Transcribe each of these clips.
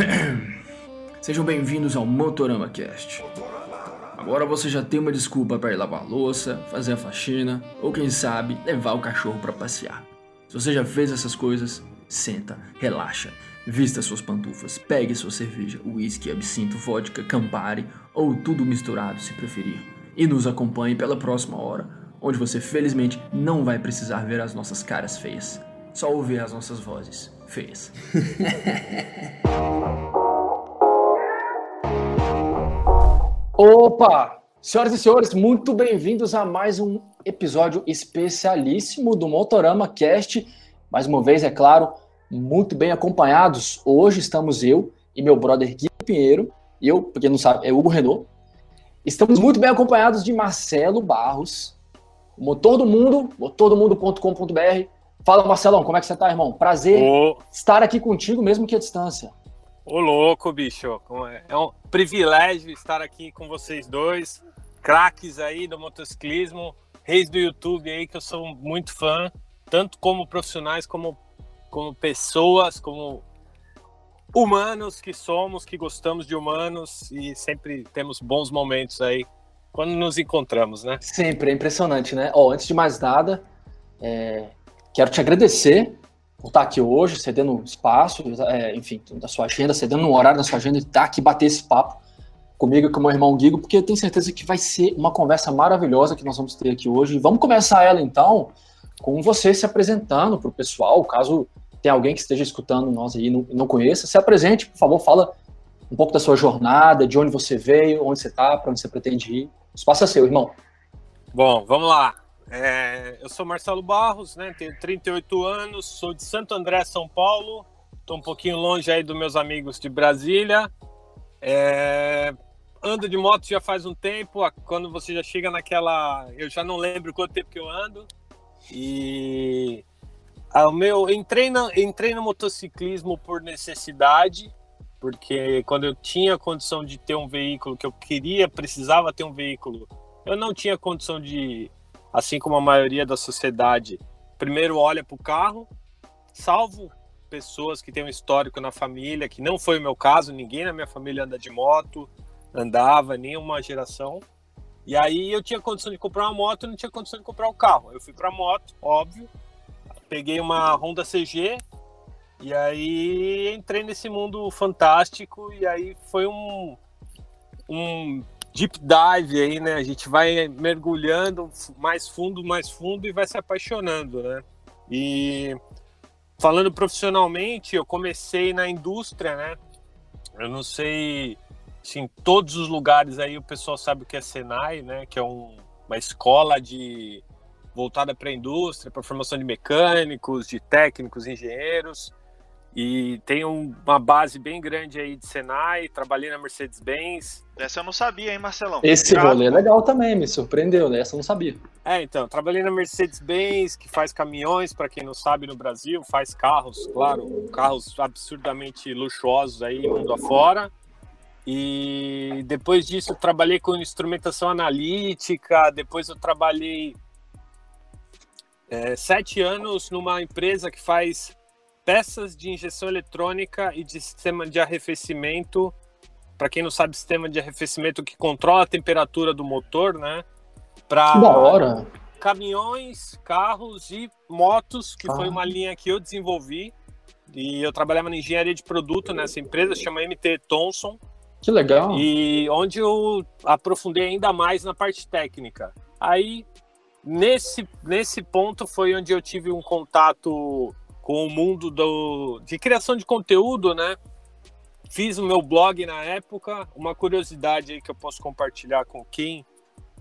Sejam bem-vindos ao Motorama Cast. Agora você já tem uma desculpa para ir lavar louça, fazer a faxina ou quem sabe levar o cachorro para passear. Se você já fez essas coisas, senta, relaxa, vista suas pantufas, pegue sua cerveja, uísque, absinto, vodka, Campari ou tudo misturado se preferir e nos acompanhe pela próxima hora, onde você felizmente não vai precisar ver as nossas caras feias, só ouvir as nossas vozes feias. Opa! Senhoras e senhores, muito bem-vindos a mais um episódio especialíssimo do Motorama Cast. Mais uma vez, é claro, muito bem acompanhados. Hoje estamos eu e meu brother Gui Pinheiro, e eu, porque não sabe, é Hugo Renault. Estamos muito bem acompanhados de Marcelo Barros, motor do mundo, motordomundo.com.br. Fala, Marcelão, como é que você tá, irmão? Prazer Ô. estar aqui contigo, mesmo que à distância. Ô, louco, bicho. É? é um privilégio estar aqui com vocês dois, craques aí do motociclismo, reis do YouTube aí, que eu sou muito fã, tanto como profissionais, como, como pessoas, como humanos que somos, que gostamos de humanos e sempre temos bons momentos aí quando nos encontramos, né? Sempre, é impressionante, né? Ó, antes de mais nada, é, quero te agradecer por estar aqui hoje, cedendo espaço, é, enfim, da sua agenda, cedendo um horário da sua agenda e estar aqui bater esse papo comigo e com o meu irmão Guigo, porque eu tenho certeza que vai ser uma conversa maravilhosa que nós vamos ter aqui hoje. vamos começar ela então com você se apresentando para o pessoal, caso tem alguém que esteja escutando nós aí e não, não conheça, se apresente, por favor, fala um pouco da sua jornada, de onde você veio, onde você está, para onde você pretende ir. O espaço é seu, irmão. Bom, vamos lá. É, eu sou Marcelo Barros, né, tenho 38 anos, sou de Santo André, São Paulo. Estou um pouquinho longe aí dos meus amigos de Brasília. É, ando de moto já faz um tempo. Quando você já chega naquela, eu já não lembro quanto tempo que eu ando. E o meu entrei no, entrei no motociclismo por necessidade, porque quando eu tinha condição de ter um veículo que eu queria, precisava ter um veículo, eu não tinha condição de assim como a maioria da sociedade, primeiro olha para o carro, salvo pessoas que têm um histórico na família, que não foi o meu caso, ninguém na minha família anda de moto, andava, nenhuma geração. E aí eu tinha condição de comprar uma moto, não tinha condição de comprar um carro. Eu fui para moto, óbvio. Peguei uma Honda CG e aí entrei nesse mundo fantástico e aí foi um um deep dive aí, né? A gente vai mergulhando mais fundo, mais fundo e vai se apaixonando, né? E falando profissionalmente, eu comecei na indústria, né? Eu não sei se em todos os lugares aí o pessoal sabe o que é Senai, né? Que é um, uma escola de voltada para a indústria, para formação de mecânicos, de técnicos, engenheiros. E tem uma base bem grande aí de Senai, trabalhei na Mercedes-Benz. Essa eu não sabia, hein, Marcelão? Esse rolê é legal também, me surpreendeu, né? Essa eu não sabia. É, então, trabalhei na Mercedes-Benz, que faz caminhões, para quem não sabe, no Brasil, faz carros, claro, carros absurdamente luxuosos aí, mundo afora. E depois disso, eu trabalhei com instrumentação analítica, depois eu trabalhei é, sete anos numa empresa que faz peças de injeção eletrônica e de sistema de arrefecimento. Para quem não sabe, sistema de arrefecimento que controla a temperatura do motor, né? Para da hora. Caminhões, carros e motos, que ah. foi uma linha que eu desenvolvi. E eu trabalhava na engenharia de produto nessa empresa, chama MT Thomson. Que legal. E onde eu aprofundei ainda mais na parte técnica. Aí, nesse, nesse ponto, foi onde eu tive um contato com o mundo do, de criação de conteúdo, né? Fiz o meu blog na época, uma curiosidade aí que eu posso compartilhar com quem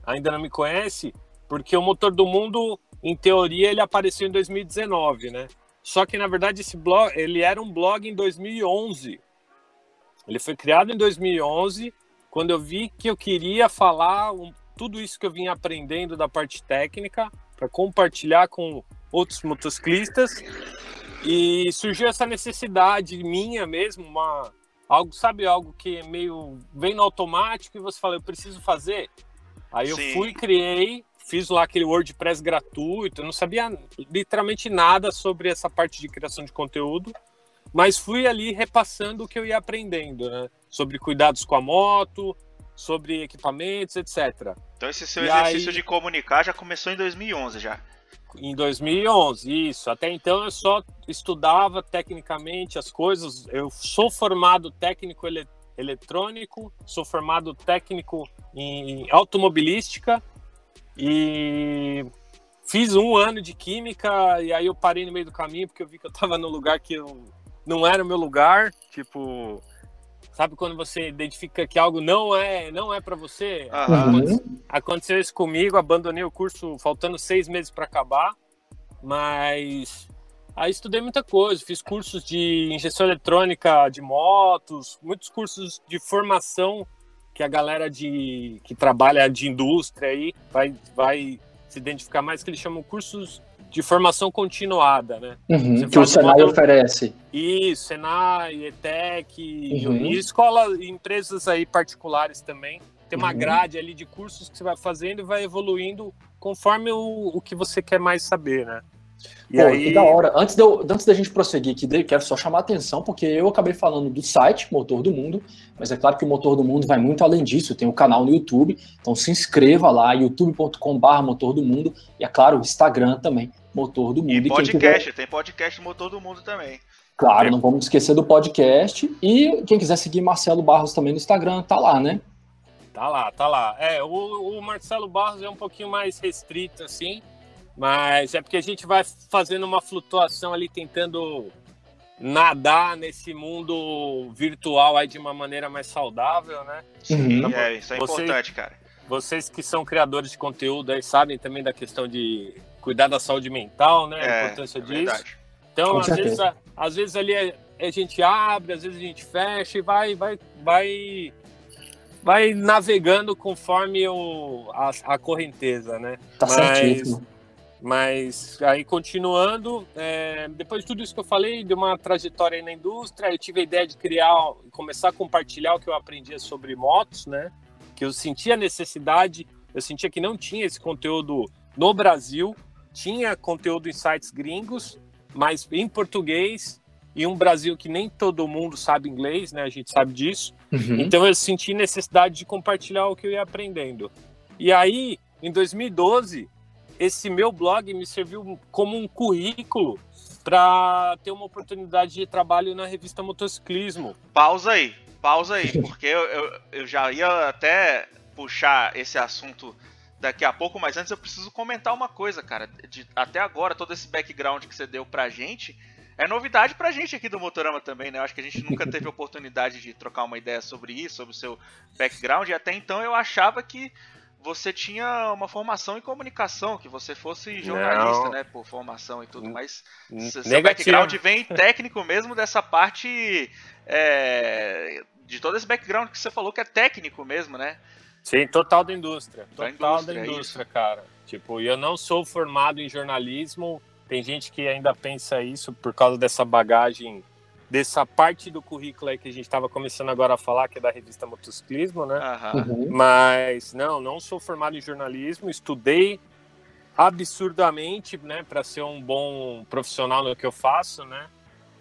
ainda não me conhece, porque o Motor do Mundo, em teoria, ele apareceu em 2019, né? Só que na verdade esse blog, ele era um blog em 2011. Ele foi criado em 2011, quando eu vi que eu queria falar um, tudo isso que eu vinha aprendendo da parte técnica para compartilhar com outros motociclistas e surgiu essa necessidade minha mesmo, uma algo, sabe, algo que é meio vem no automático e você fala, eu preciso fazer. Aí eu Sim. fui, criei, fiz lá aquele WordPress gratuito, eu não sabia literalmente nada sobre essa parte de criação de conteúdo. mas fui ali repassando o que eu ia aprendendo, né? Sobre cuidados com a moto, sobre equipamentos, etc. Então esse seu e exercício aí... de comunicar já começou em 2011 já. Em 2011, isso. Até então eu só estudava tecnicamente as coisas. Eu sou formado técnico ele eletrônico, sou formado técnico em automobilística e fiz um ano de química e aí eu parei no meio do caminho porque eu vi que eu estava no lugar que eu, não era o meu lugar, tipo, sabe quando você identifica que algo não é não é para você? Uhum. Aconteceu isso comigo, abandonei o curso faltando seis meses para acabar, mas Aí estudei muita coisa, fiz cursos de injeção eletrônica de motos, muitos cursos de formação que a galera de que trabalha de indústria aí vai, vai se identificar mais que eles chamam cursos de formação continuada, né? Uhum, que o Senai uma... oferece. Isso, Senai, ETEC, uhum. e escolas, empresas aí particulares também. Tem uma uhum. grade ali de cursos que você vai fazendo e vai evoluindo conforme o, o que você quer mais saber, né? E Pô, aí... que da hora. Antes, de eu, antes da gente prosseguir aqui, quero só chamar a atenção, porque eu acabei falando do site Motor do Mundo, mas é claro que o Motor do Mundo vai muito além disso. Tem o um canal no YouTube, então se inscreva lá, youtube.com.br Motor do Mundo, e é claro, o Instagram também, Motor do Mundo. E, podcast, quiser... tem podcast Motor do Mundo também. Claro, não vamos esquecer do podcast. E quem quiser seguir Marcelo Barros também no Instagram, tá lá, né? Tá lá, tá lá. É, o, o Marcelo Barros é um pouquinho mais restrito, assim. Mas é porque a gente vai fazendo uma flutuação ali, tentando nadar nesse mundo virtual aí de uma maneira mais saudável, né? Sim, então, é, isso é vocês, importante, cara. Vocês que são criadores de conteúdo aí sabem também da questão de cuidar da saúde mental, né? É, a importância é disso. Verdade. Então, às vezes, a, às vezes ali a, a, gente abre, às vezes a gente fecha e vai, vai, vai, vai navegando conforme o, a, a correnteza, né? Tá Mas, certíssimo. Mas aí continuando, é, depois de tudo isso que eu falei, de uma trajetória aí na indústria, eu tive a ideia de criar, começar a compartilhar o que eu aprendia sobre motos, né? Que eu sentia necessidade, eu sentia que não tinha esse conteúdo no Brasil, tinha conteúdo em sites gringos, mas em português e um Brasil que nem todo mundo sabe inglês, né? A gente sabe disso. Uhum. Então eu senti necessidade de compartilhar o que eu ia aprendendo. E aí, em 2012, esse meu blog me serviu como um currículo para ter uma oportunidade de trabalho na revista Motociclismo. Pausa aí, pausa aí, porque eu, eu, eu já ia até puxar esse assunto daqui a pouco, mas antes eu preciso comentar uma coisa, cara. De, até agora, todo esse background que você deu pra gente é novidade pra gente aqui do Motorama também, né? Eu acho que a gente nunca teve oportunidade de trocar uma ideia sobre isso, sobre o seu background, e até então eu achava que você tinha uma formação em comunicação, que você fosse jornalista, não. né, por formação e tudo, mas seu background vem técnico mesmo dessa parte é, de todo esse background que você falou que é técnico mesmo, né? Sim, total da indústria, total da indústria, da indústria é cara. Tipo, eu não sou formado em jornalismo, tem gente que ainda pensa isso por causa dessa bagagem dessa parte do currículo aí que a gente estava começando agora a falar, que é da revista Motociclismo, né? Uhum. Mas não, não sou formado em jornalismo, estudei absurdamente, né, para ser um bom profissional no que eu faço, né?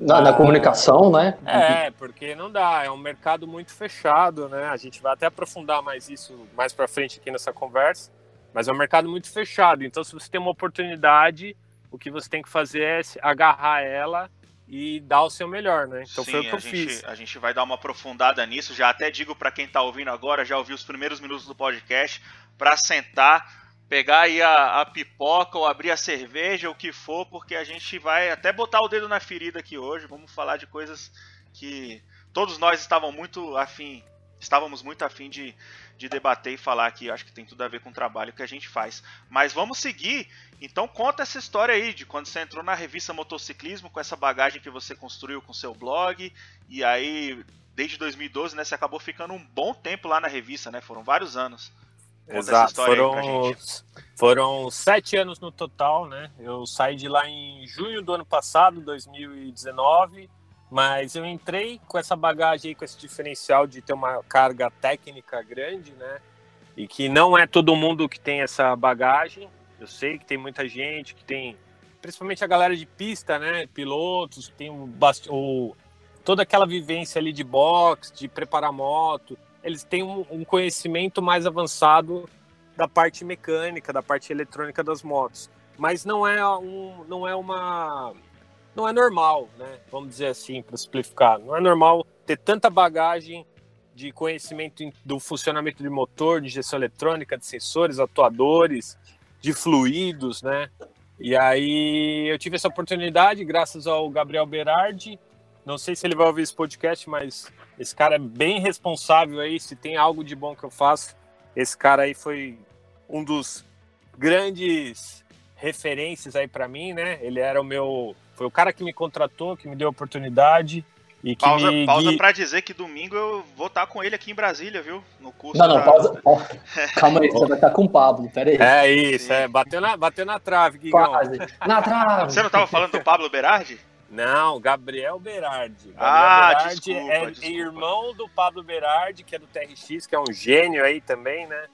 Na, na, comunicação, né? É, porque não dá, é um mercado muito fechado, né? A gente vai até aprofundar mais isso mais para frente aqui nessa conversa, mas é um mercado muito fechado. Então, se você tem uma oportunidade, o que você tem que fazer é agarrar ela e dar o seu melhor, né? Então Sim, foi o que eu gente, fiz. A gente vai dar uma aprofundada nisso. Já até digo para quem tá ouvindo agora, já ouviu os primeiros minutos do podcast, para sentar, pegar aí a, a, pipoca ou abrir a cerveja, o que for, porque a gente vai até botar o dedo na ferida aqui hoje. Vamos falar de coisas que todos nós estavam muito afim, estávamos muito afim de, de debater e falar aqui. Acho que tem tudo a ver com o trabalho que a gente faz. Mas vamos seguir então conta essa história aí de quando você entrou na revista Motociclismo com essa bagagem que você construiu com seu blog e aí desde 2012, né, você acabou ficando um bom tempo lá na revista, né? Foram vários anos. Exato, foram, foram sete anos no total, né? Eu saí de lá em junho do ano passado, 2019, mas eu entrei com essa bagagem aí, com esse diferencial de ter uma carga técnica grande, né? E que não é todo mundo que tem essa bagagem. Eu sei que tem muita gente que tem, principalmente a galera de pista, né? Pilotos, tem o, o toda aquela vivência ali de boxe, de preparar moto, eles têm um, um conhecimento mais avançado da parte mecânica, da parte eletrônica das motos. Mas não é um, não é uma, não é normal, né? Vamos dizer assim para simplificar. Não é normal ter tanta bagagem de conhecimento do funcionamento de motor, de gestão eletrônica, de sensores, atuadores, de fluidos, né? E aí eu tive essa oportunidade graças ao Gabriel Berardi. Não sei se ele vai ouvir esse podcast, mas esse cara é bem responsável aí. Se tem algo de bom que eu faço, esse cara aí foi um dos grandes referências aí para mim, né? Ele era o meu, foi o cara que me contratou, que me deu a oportunidade. E que pausa me... pausa pra dizer que domingo eu vou estar com ele aqui em Brasília, viu? No curso. Não, não, da... pausa. Calma aí, você vai estar com o Pablo, peraí. É isso, Sim. é. Bateu na, bateu na trave, Guigão. Quase. Na trave. Você não tava falando do Pablo Berardi? Não, Gabriel Berardi. Gabriel ah, Berardi desculpa, é desculpa. irmão do Pablo Berardi, que é do TRX, que é um gênio aí também, né?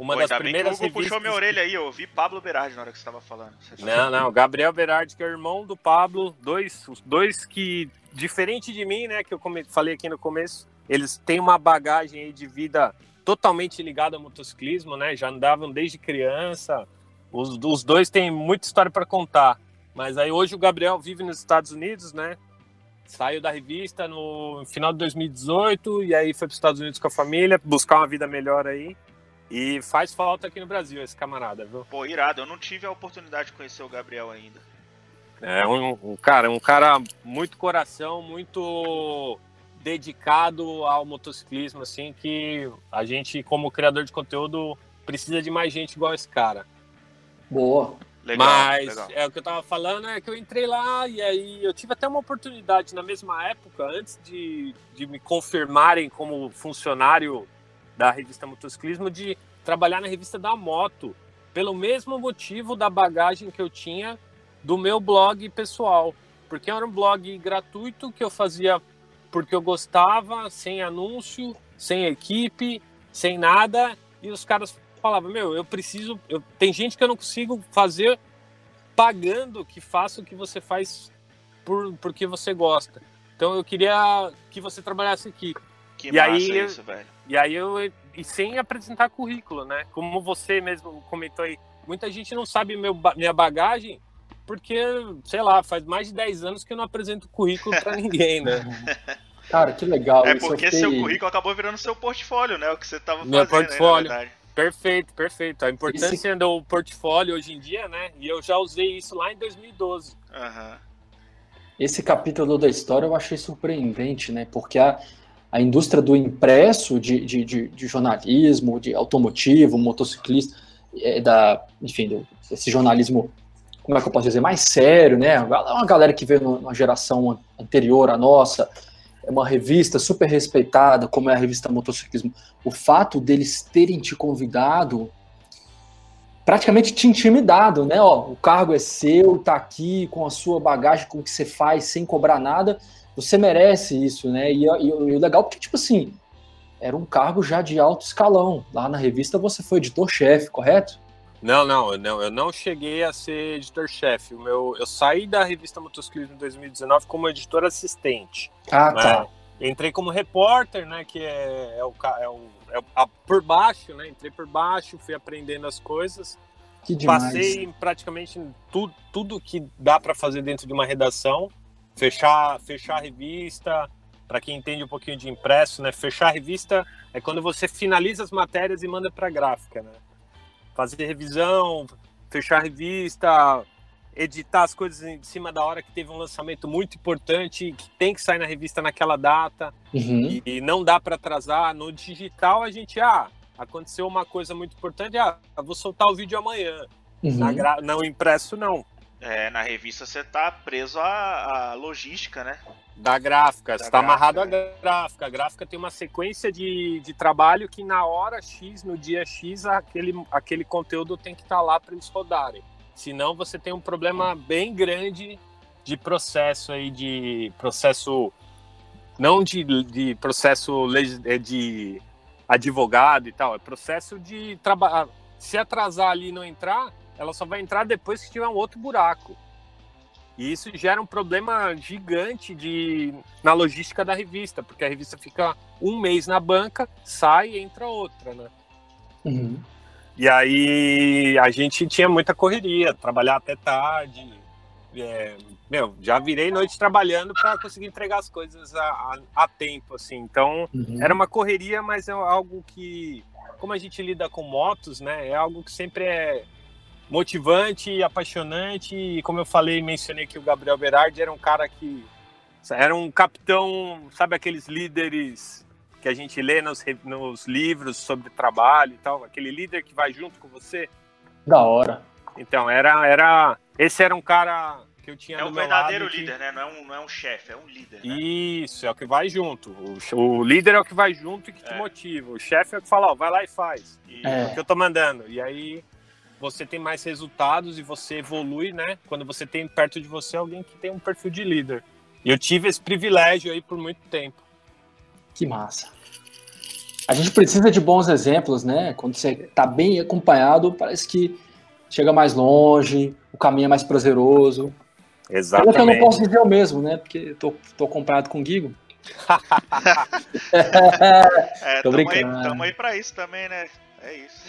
Uma Pô, das primeiras bem que puxou minha orelha aí, eu ouvi Pablo Berardi na hora que você estava falando. Você não, não, Gabriel Berardi, que é irmão do Pablo, dois, os dois que, diferente de mim, né, que eu falei aqui no começo, eles têm uma bagagem aí de vida totalmente ligada ao motociclismo, né, já andavam desde criança, os, os dois têm muita história para contar, mas aí hoje o Gabriel vive nos Estados Unidos, né, saiu da revista no final de 2018 e aí foi para os Estados Unidos com a família, buscar uma vida melhor aí, e faz falta aqui no Brasil esse camarada, viu? Pô, irado. Eu não tive a oportunidade de conhecer o Gabriel ainda. É um, um cara, um cara muito coração, muito dedicado ao motociclismo, assim, que a gente, como criador de conteúdo, precisa de mais gente igual esse cara. Boa. Legal, Mas legal. é o que eu tava falando é que eu entrei lá e aí eu tive até uma oportunidade na mesma época, antes de, de me confirmarem como funcionário da revista Motociclismo de trabalhar na revista da moto, pelo mesmo motivo da bagagem que eu tinha do meu blog pessoal, porque era um blog gratuito que eu fazia porque eu gostava, sem anúncio, sem equipe, sem nada, e os caras falavam: "Meu, eu preciso, eu, tem gente que eu não consigo fazer pagando que faça o que você faz por porque você gosta. Então eu queria que você trabalhasse aqui. Que e massa aí, isso, velho. E aí eu e sem apresentar currículo, né? Como você mesmo comentou aí, muita gente não sabe meu, minha bagagem porque, sei lá, faz mais de 10 anos que eu não apresento currículo para ninguém, né? Cara, que legal. É porque fiquei- seu currículo acabou virando seu portfólio, né? O que você tava Meu fazendo portfólio. aí, na verdade. Perfeito, perfeito. A importância do portfólio hoje em dia, né? E eu já usei isso lá em 2012. Aham. Esse capítulo da história eu achei surpreendente, né? Porque a, a indústria do impresso, de, de, de, de jornalismo, de automotivo, motociclista, é, da, enfim, do, esse jornalismo, como é que eu posso dizer, mais sério, né? É uma galera que veio numa geração anterior à nossa, uma revista super respeitada, como é a revista Motociclismo. O fato deles terem te convidado praticamente te intimidado, né? Ó, o cargo é seu, tá aqui com a sua bagagem, com o que você faz, sem cobrar nada. Você merece isso, né? E, e, e o legal porque, tipo assim, era um cargo já de alto escalão. Lá na revista você foi editor-chefe, correto? Não, não, eu não, eu não cheguei a ser editor-chefe. O meu, eu saí da revista Motociclismo em 2019 como editor assistente. Ah, né? tá. Entrei como repórter, né? Que é, é o, é o, é a- por baixo, né? Entrei por baixo, fui aprendendo as coisas. Que demais. Passei praticamente tudo, tudo que dá para fazer dentro de uma redação. Fechar, fechar a revista, para quem entende um pouquinho de impresso, né? Fechar a revista é quando você finaliza as matérias e manda para gráfica, né? Fazer revisão, fechar a revista, editar as coisas em cima da hora que teve um lançamento muito importante, que tem que sair na revista naquela data Uhum. e, e não dá para atrasar. No digital a gente, ah, aconteceu uma coisa muito importante, ah, vou soltar o vídeo amanhã. Na Uhum. gra... Não impresso, não. É, na revista você tá preso à, à logística, né? Da gráfica, Da está amarrado à gráfica, gráfica. A gráfica tem uma sequência de, de trabalho que na hora X, no dia X, aquele, aquele conteúdo tem que estar lá para eles rodarem. Senão você tem um problema bem grande de processo aí, de processo. Não de, de processo é de advogado e tal, é processo de trabalhar. Se atrasar ali e não entrar, ela só vai entrar depois que tiver um outro buraco. E isso gera um problema gigante de, na logística da revista, porque a revista fica um mês na banca, sai e entra outra, né? Uhum. E aí a gente tinha muita correria, trabalhar até tarde. É, meu, já virei noite trabalhando para conseguir entregar as coisas a, a, a tempo, assim. Então Uhum. era uma correria, mas é algo que, como a gente lida com motos, né, é algo que sempre é motivante, apaixonante. E como eu falei, mencionei que o Gabriel Berardi era um cara que era um capitão, sabe aqueles líderes que a gente lê nos, nos livros sobre trabalho e tal, aquele líder que vai junto com você. Da hora. Então, era, era esse era um cara que eu tinha É um verdadeiro lado que- líder, né? Não é um, não é um chefe, é um líder. Né? Isso, é o que vai junto. O, o líder é o que vai junto e que te É. motiva. O chefe é o que fala, ó, vai lá e faz. E- É. o que eu tô mandando. E aí você tem mais resultados e você evolui, né? Quando você tem perto de você alguém que tem um perfil de líder. E eu tive esse privilégio aí por muito tempo. Que massa. A gente precisa de bons exemplos, né? Quando você tá bem acompanhado, parece que chega mais longe, o caminho é mais prazeroso. Que eu não Exatamente. posso dizer o mesmo, né? Porque tô, tô acompanhado com o Guigo. É, Tô tamo aí, brincando. tamo aí pra isso também, né? É isso.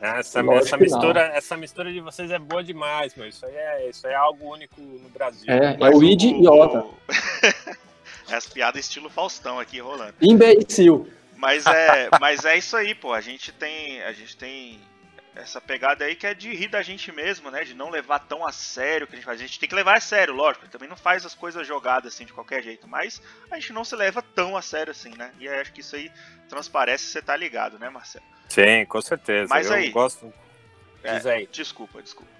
Essa, Lógico essa que mistura, essa mistura de vocês é boa demais, meu. Isso aí é, isso aí é algo único no Brasil. É, é o Id e Ota. As piadas estilo Faustão aqui rolando. Imbecil. Mas é, mas é isso aí, pô. A gente tem, a gente tem essa pegada aí que é de rir da gente mesmo, né? De não levar tão a sério o que a gente faz. A gente tem que levar a sério, lógico. Também não faz as coisas jogadas assim de qualquer jeito, mas a gente não se leva tão a sério assim, né? E acho que isso aí transparece, você tá ligado, né, Marcelo? Sim, com certeza. Mas eu aí- gosto. É. Diz aí. Desculpa, desculpa.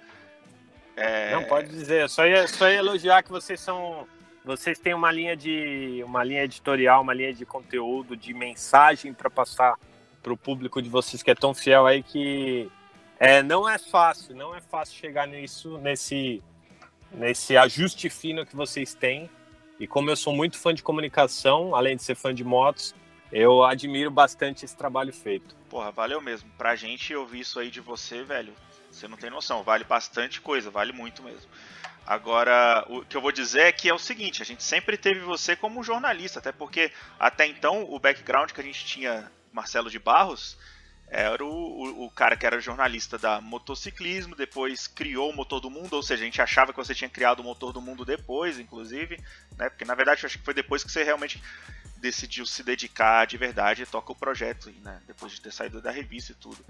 É, Não, pode dizer. Só ia, só ia elogiar que vocês são. Vocês têm uma linha de. uma linha editorial, uma linha de conteúdo, de mensagem para passar para o público de vocês que é tão fiel aí que é, não é fácil, não é fácil chegar nisso, nesse, nesse ajuste fino que vocês têm. E como eu sou muito fã de comunicação, além de ser fã de motos, eu admiro bastante esse trabalho feito. Porra, valeu mesmo. Pra gente ouvir isso aí de você, velho, você não tem noção. Vale bastante coisa, vale muito mesmo. Agora, o que eu vou dizer é que é o seguinte, a gente sempre teve você como jornalista, até porque até então o background que a gente tinha, Marcelo de Barros, era o, o, o cara que era jornalista da motociclismo, depois criou o motor do mundo, ou seja, a gente achava que você tinha criado o motor do mundo depois, inclusive, né? Porque na verdade eu acho que foi depois que você realmente decidiu se dedicar de verdade e toca o projeto, né? Depois de ter saído da revista e tudo.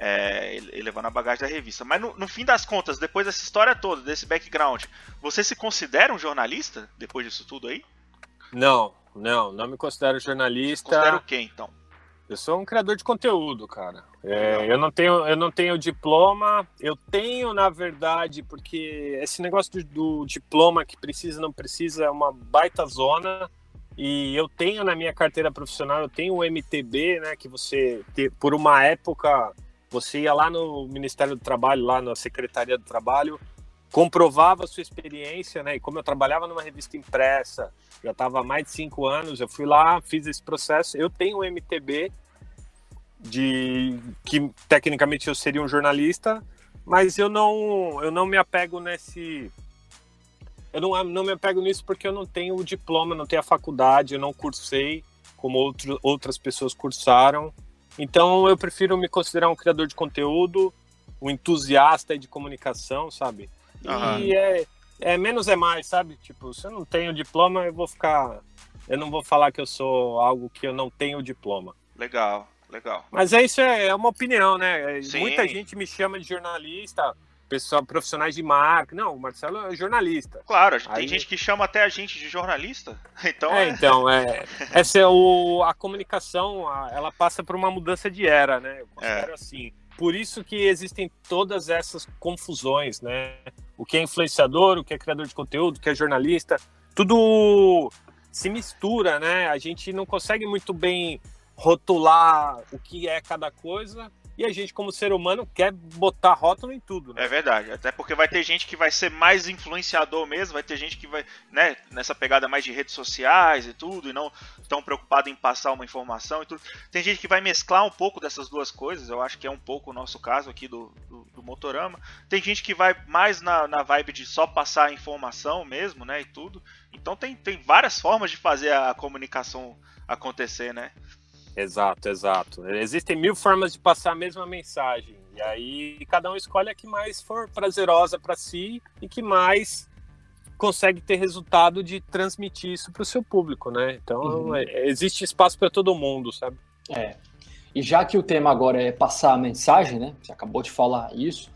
É, ele levando a bagagem da revista. Mas no, no fim das contas, depois dessa história toda, desse background, você se considera um jornalista depois disso tudo aí? Não, não, não me considero jornalista. Considera o quê, então? Eu sou um criador de conteúdo, cara. É, eu não tenho, eu não tenho diploma. Eu tenho, na verdade, porque esse negócio do, do diploma que precisa não precisa é uma baita zona. E eu tenho na minha carteira profissional, eu tenho o MTB, né? Que você, por uma época, você ia lá no Ministério do Trabalho, lá na Secretaria do Trabalho, comprovava a sua experiência, né? E como eu trabalhava numa revista impressa, já estava há mais de cinco anos, eu fui lá, fiz esse processo. Eu tenho o MTB, de que tecnicamente eu seria um jornalista, mas eu não, eu não me apego nesse. Eu não, não me apego nisso porque eu não tenho o diploma, não tenho a faculdade, eu não cursei como outro, outras pessoas cursaram. Então eu prefiro me considerar um criador de conteúdo, um entusiasta de comunicação, sabe? Aham. E é, é menos é mais, sabe? Tipo, se eu não tenho diploma, eu vou ficar. Eu não vou falar que eu sou algo que eu não tenho diploma. Legal, legal. Mas é isso, é, é uma opinião, né? Sim. Muita gente me chama de jornalista, pessoal, profissionais de marca. Não, o Marcelo é jornalista. Claro, tem Aí- gente que chama até a gente de jornalista. Então É, é. então, é, essa é o, a comunicação, a- ela passa por uma mudança de era, né? Eu considero assim. Por isso que existem todas essas confusões, né? O que é influenciador, o que é criador de conteúdo, o que é jornalista, tudo se mistura, né? A gente não consegue muito bem rotular o que é cada coisa e a gente, como ser humano, quer botar rótulo em tudo. Né? É verdade. Até porque vai ter gente que vai ser mais influenciador mesmo, vai ter gente que vai, né, nessa pegada mais de redes sociais e tudo, e não tão preocupado em passar uma informação e tudo. Tem gente que vai mesclar um pouco dessas duas coisas, eu acho que é um pouco o nosso caso aqui do, do, do Motorama. Tem gente que vai mais na, na vibe de só passar informação mesmo, né, e tudo. Então tem, tem várias formas de fazer a comunicação acontecer, né? Exato, exato. Existem mil formas de passar a mesma mensagem. E aí cada um escolhe a que mais for prazerosa para si e que mais consegue ter resultado de transmitir isso para o seu público, né? Então uhum. é, existe espaço para todo mundo, sabe? É. E já que o tema agora é passar a mensagem, né? Você acabou de falar isso.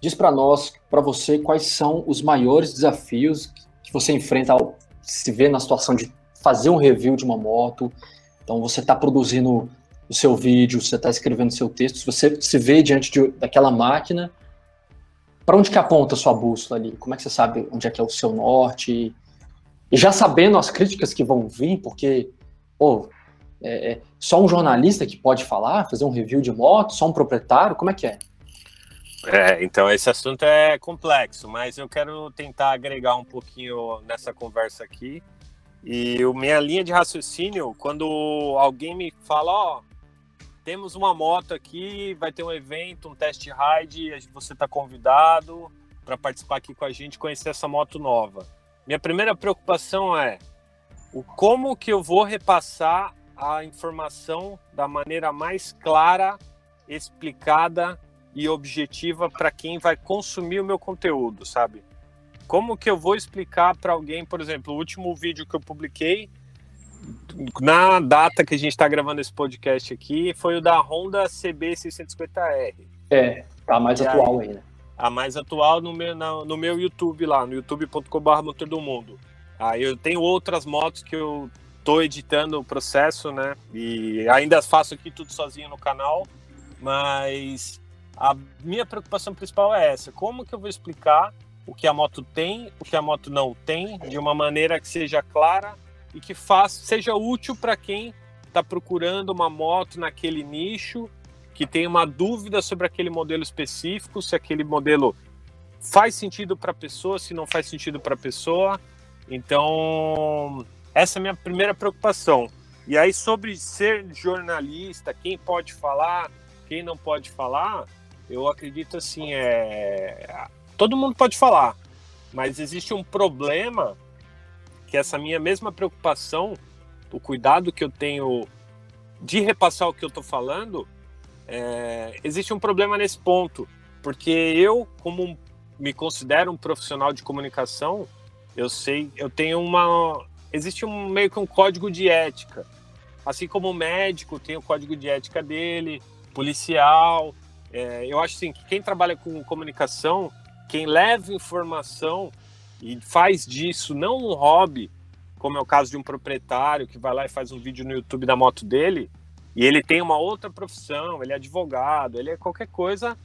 Diz para nós, para você, quais são os maiores desafios que você enfrenta ao se ver na situação de fazer um review de uma moto, então você está produzindo o seu vídeo, você está escrevendo o seu texto, se você se vê diante de, daquela máquina, para onde que aponta a sua bússola ali? Como é que você sabe onde é que é o seu norte? E já sabendo as críticas que vão vir, porque pô, é, é só um jornalista que pode falar, fazer um review de moto, só um proprietário, como é que é? É, então esse assunto é complexo, mas eu quero tentar agregar um pouquinho nessa conversa aqui e o minha linha de raciocínio, quando alguém me fala, ó, oh, temos uma moto aqui, vai ter um evento, um test ride, você está convidado para participar aqui com a gente, conhecer essa moto nova. Minha primeira preocupação é o como que eu vou repassar a informação da maneira mais clara, explicada e objetiva para quem vai consumir o meu conteúdo, sabe? Como que eu vou explicar para alguém, por exemplo, o último vídeo que eu publiquei, na data que a gente está gravando esse podcast aqui, foi o da Honda CB650R. É, tá mais e atual aí, né? A mais atual no meu, na, no meu YouTube lá, no youtube.com.br Motor do Mundo. Aí eu tenho outras motos que eu tô editando o processo, né? E ainda faço aqui tudo sozinho no canal, mas a minha preocupação principal é essa: como que eu vou explicar o que a moto tem, o que a moto não tem, de uma maneira que seja clara e que faça, seja útil para quem está procurando uma moto naquele nicho, que tem uma dúvida sobre aquele modelo específico, se aquele modelo faz sentido para a pessoa, se não faz sentido para a pessoa. Então, essa é a minha primeira preocupação. E aí, sobre ser jornalista, quem pode falar, quem não pode falar, eu acredito assim, é todo mundo pode falar, mas existe um problema que essa minha mesma preocupação, o cuidado que eu tenho de repassar o que eu estou falando, é, existe um problema nesse ponto, porque eu, como me considero um profissional de comunicação, eu sei, eu tenho uma, existe um meio que um código de ética, assim como o médico tem o código de ética dele, policial, é, eu acho assim que quem trabalha com comunicação quem leva informação e faz disso não um hobby, como é o caso de um proprietário que vai lá e faz um vídeo no YouTube da moto dele, e ele tem uma outra profissão, ele é advogado, ele é qualquer coisa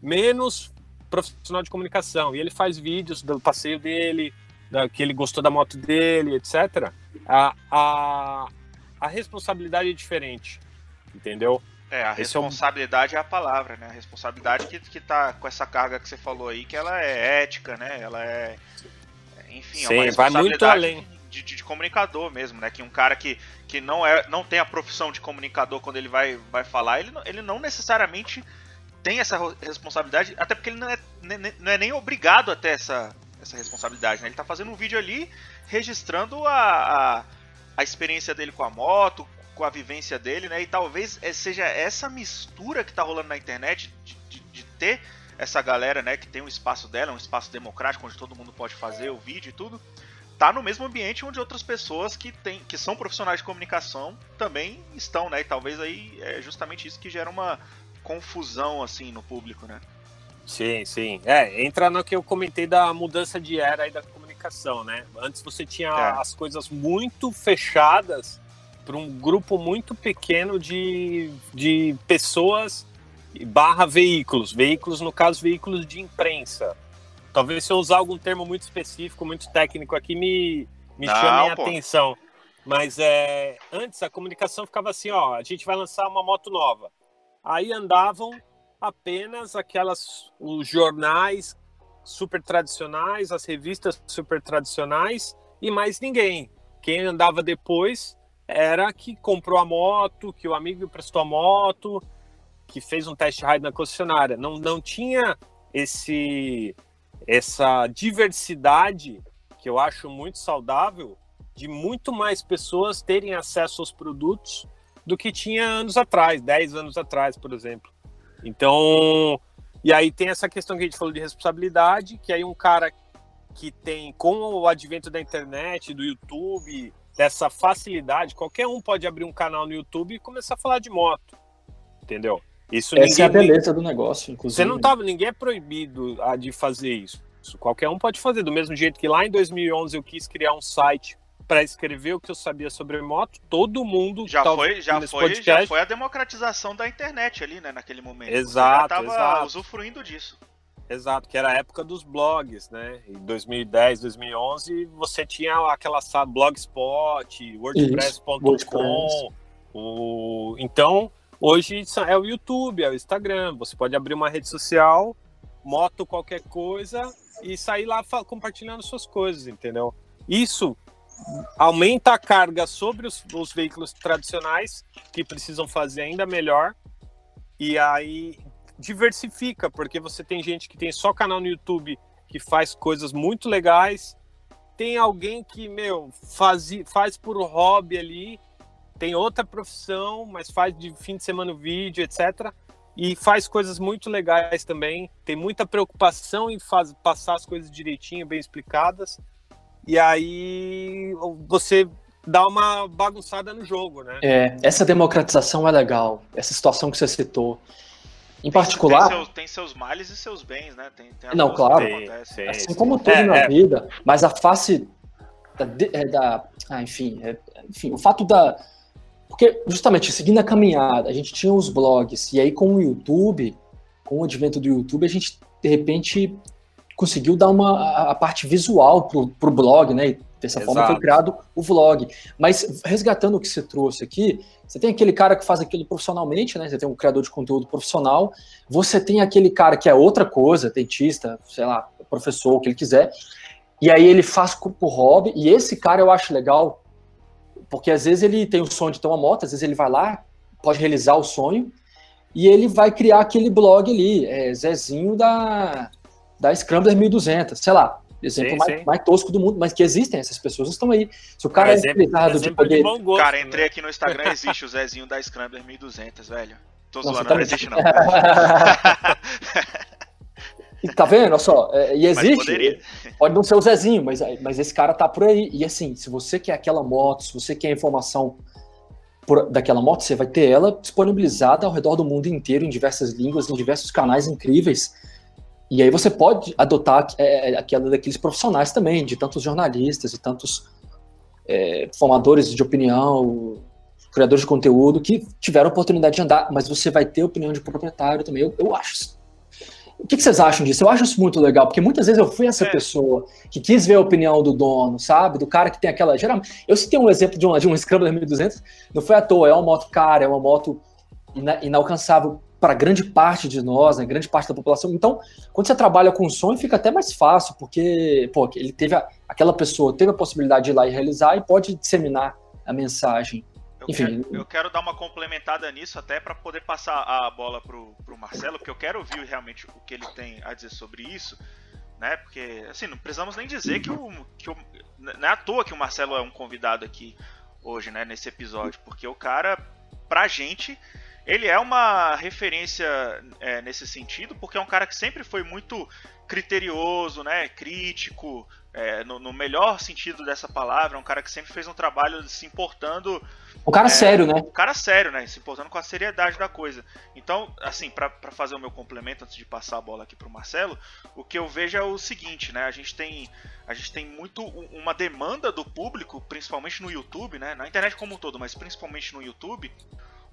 menos profissional de comunicação, e ele faz vídeos do passeio dele, da, que ele gostou da moto dele, etc. A, a, a responsabilidade é diferente, entendeu? É, a Esse responsabilidade é, é, a palavra, né? A responsabilidade que, que tá com essa carga que você falou aí, que ela é ética, né? Ela é. Enfim, Sim, é uma responsabilidade vai muito além. De, de, de, comunicador mesmo, né? Que um cara que, que não, é, não tem a profissão de comunicador quando ele vai, vai falar, ele, ele não necessariamente tem essa responsabilidade, até porque ele não é, não é nem obrigado a ter essa, essa responsabilidade, né? Ele tá fazendo um vídeo ali registrando a, a, a experiência dele com a moto, com a vivência dele, né? E talvez é, seja essa mistura que tá rolando na internet de, de, de, ter essa galera, né? Que tem um espaço dela, um espaço democrático onde todo mundo pode fazer o vídeo e tudo. Tá no mesmo ambiente onde outras pessoas que, tem, que são profissionais de comunicação também estão, né? E talvez aí é justamente isso que gera uma confusão, assim, no público, né? Sim, sim. É, entra no que eu comentei da mudança de era aí da comunicação, né? Antes você tinha é. as coisas muito fechadas para um grupo muito pequeno de, de pessoas barra veículos. Veículos, no caso, veículos de imprensa. Talvez se eu usar algum termo muito específico, muito técnico aqui, me, me chame a atenção. Mas é, antes a comunicação ficava assim, ó, a gente vai lançar uma moto nova. aí andavam apenas aquelas os jornais super tradicionais, as revistas super tradicionais e mais ninguém. Quem andava depois era que comprou a moto, que o amigo prestou a moto, que fez um test ride na concessionária. Não, não tinha esse essa diversidade que eu acho muito saudável de muito mais pessoas terem acesso aos produtos do que tinha anos atrás, 10 anos atrás, por exemplo. Então, e aí tem essa questão que a gente falou de responsabilidade, que aí um cara que tem, com o advento da internet, do YouTube, dessa facilidade, qualquer um pode abrir um canal no YouTube e começar a falar de moto. Entendeu? Isso Essa ninguém, é a beleza do negócio, inclusive. Você não tava, ninguém é proibido de fazer isso. Qualquer um pode fazer, do mesmo jeito que lá em 2011 eu quis criar um site para escrever o que eu sabia sobre moto, todo mundo já foi, já foi, podcast, já foi a democratização da internet ali, né, naquele momento. Exato, Você já exato. usufruindo disso. Exato, que era a época dos blogs, né? Em 2010, 2011, você tinha aquela sabe, blogspot, wordpress.com. O... Então, hoje é o YouTube, é o Instagram. Você pode abrir uma rede social, moto qualquer coisa e sair lá compartilhando suas coisas, entendeu? Isso aumenta a carga sobre os, os, veículos tradicionais, que precisam fazer ainda melhor, e aí diversifica, porque você tem gente que tem só canal no YouTube que faz coisas muito legais, tem alguém que, meu, faz, faz por hobby ali, tem outra profissão, mas faz de fim de semana o vídeo, etc. E faz coisas muito legais também, tem muita preocupação em faz, passar as coisas direitinho, bem explicadas e aí você dá uma bagunçada no jogo, né? É, essa democratização é legal, essa situação que você citou. Em particular. Tem seus, tem seus males e seus bens, né? Tem, tem não, claro. Sim, assim como tudo é, na é. vida, mas a face da. É, da ah, enfim, é, enfim, o fato da. Porque, justamente, seguindo a caminhada, a gente tinha os blogs, e aí com o YouTube, com o advento do YouTube, a gente, de repente, conseguiu dar uma a, a parte visual pro, pro blog, né? E dessa Exato. forma foi criado o vlog. Mas resgatando o que você trouxe aqui, você tem aquele cara que faz aquilo profissionalmente, né? Você tem um criador de conteúdo profissional, você tem aquele cara que é outra coisa, dentista, sei lá, professor, o que ele quiser, e aí ele faz por hobby, e esse cara eu acho legal, porque às vezes ele tem o sonho de ter uma moto, às vezes ele vai lá, pode realizar o sonho, e ele vai criar aquele blog ali, é Zezinho da da Scrambler 1200, sei lá, exemplo sim, mais, sim. mais, tosco do mundo, mas que existem, essas pessoas estão aí. Se o cara é, é de poder... De gosto, cara, entrei né? aqui no Instagram, existe o Zezinho da Scrambler 1200, velho. Tô Nossa, zoando, tá... não existe não. e tá vendo, olha só, é, e existe, pode não ser o Zezinho, mas, mas esse cara tá por aí, e assim, se você quer aquela moto, se você quer informação por, daquela moto, você vai ter ela disponibilizada ao redor do mundo inteiro, em diversas línguas, em diversos canais incríveis, e aí você pode adotar é, é, aquela daqueles profissionais também, de tantos jornalistas e tantos é, formadores de opinião, criadores de conteúdo que tiveram a oportunidade de andar, mas você vai ter opinião de proprietário também. Eu, eu acho. O que, que, vocês acham disso? Eu acho isso muito legal, porque muitas vezes eu fui essa é. pessoa que quis ver a opinião do dono, sabe? Do cara que tem aquela. Geralmente, eu citei um exemplo de, uma, de um Scrambler 1200, não foi à toa, é uma moto cara, é uma moto ina, inalcançável para grande parte de nós, né, grande parte da população. Então, quando você trabalha com sonho, fica até mais fácil, porque pô, ele teve a, aquela pessoa teve a possibilidade de ir lá e realizar e pode disseminar a mensagem. Eu Enfim, quero, eu quero dar uma complementada nisso até para poder passar a bola pro, pro Marcelo, porque eu quero ouvir realmente o que ele tem a dizer sobre isso, né? Porque assim, não precisamos nem dizer que o, que o não é à toa que o Marcelo é um convidado aqui hoje, né, nesse episódio, porque o cara pra gente ele é uma referência é, nesse sentido, porque é um cara que sempre foi muito criterioso, né, crítico, é, no, no, melhor sentido dessa palavra, um cara que sempre fez um trabalho se importando. Um cara é, sério, né? Um cara sério, né? Se importando com a seriedade da coisa. Então, assim, para fazer o meu complemento antes de passar a bola aqui pro Marcelo, o que eu vejo é o seguinte, né? A gente tem, a gente tem muito uma demanda do público, principalmente no YouTube, né? Na internet como um todo, mas principalmente no YouTube,